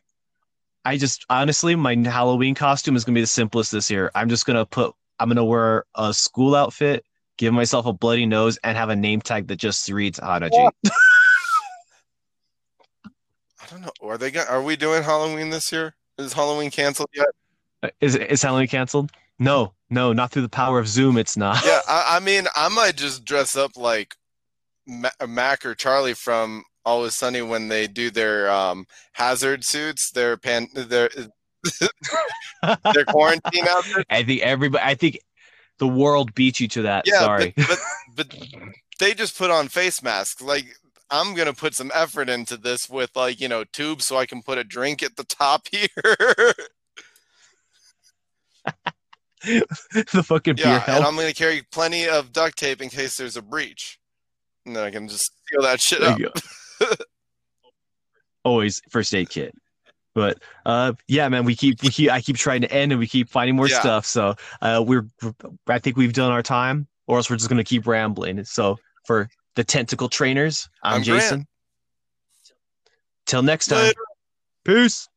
I just honestly, my Halloween costume is gonna be the simplest this year. I'm just gonna put. I'm gonna wear a school outfit, give myself a bloody nose, and have a name tag that just reads Hanaji. I don't know. Are they? Gonna, are we doing Halloween this year? Is Halloween canceled yet? Is is Halloween canceled? No, no, not through the power of Zoom. It's not. Yeah, I, I mean, I might just dress up like Mac or Charlie from Always Sunny when they do their um, hazard suits, their pan, their their quarantine outfits. I think everybody. I think the world beat you to that. Yeah, Sorry. but, but but they just put on face masks. Like I'm gonna put some effort into this with like you know tubes so I can put a drink at the top here. the fucking beer yeah, and. I'm gonna carry plenty of duct tape in case there's a breach, and then I can just seal that shit There up. Always first aid kit. But uh, yeah, man, we keep we keep I keep trying to end and we keep finding more Yeah. stuff. So uh, we're I think we've done our time, or else we're just gonna keep rambling. So for the tentacle trainers, I'm, I'm Grant. Jason. Till next time. Later. Peace.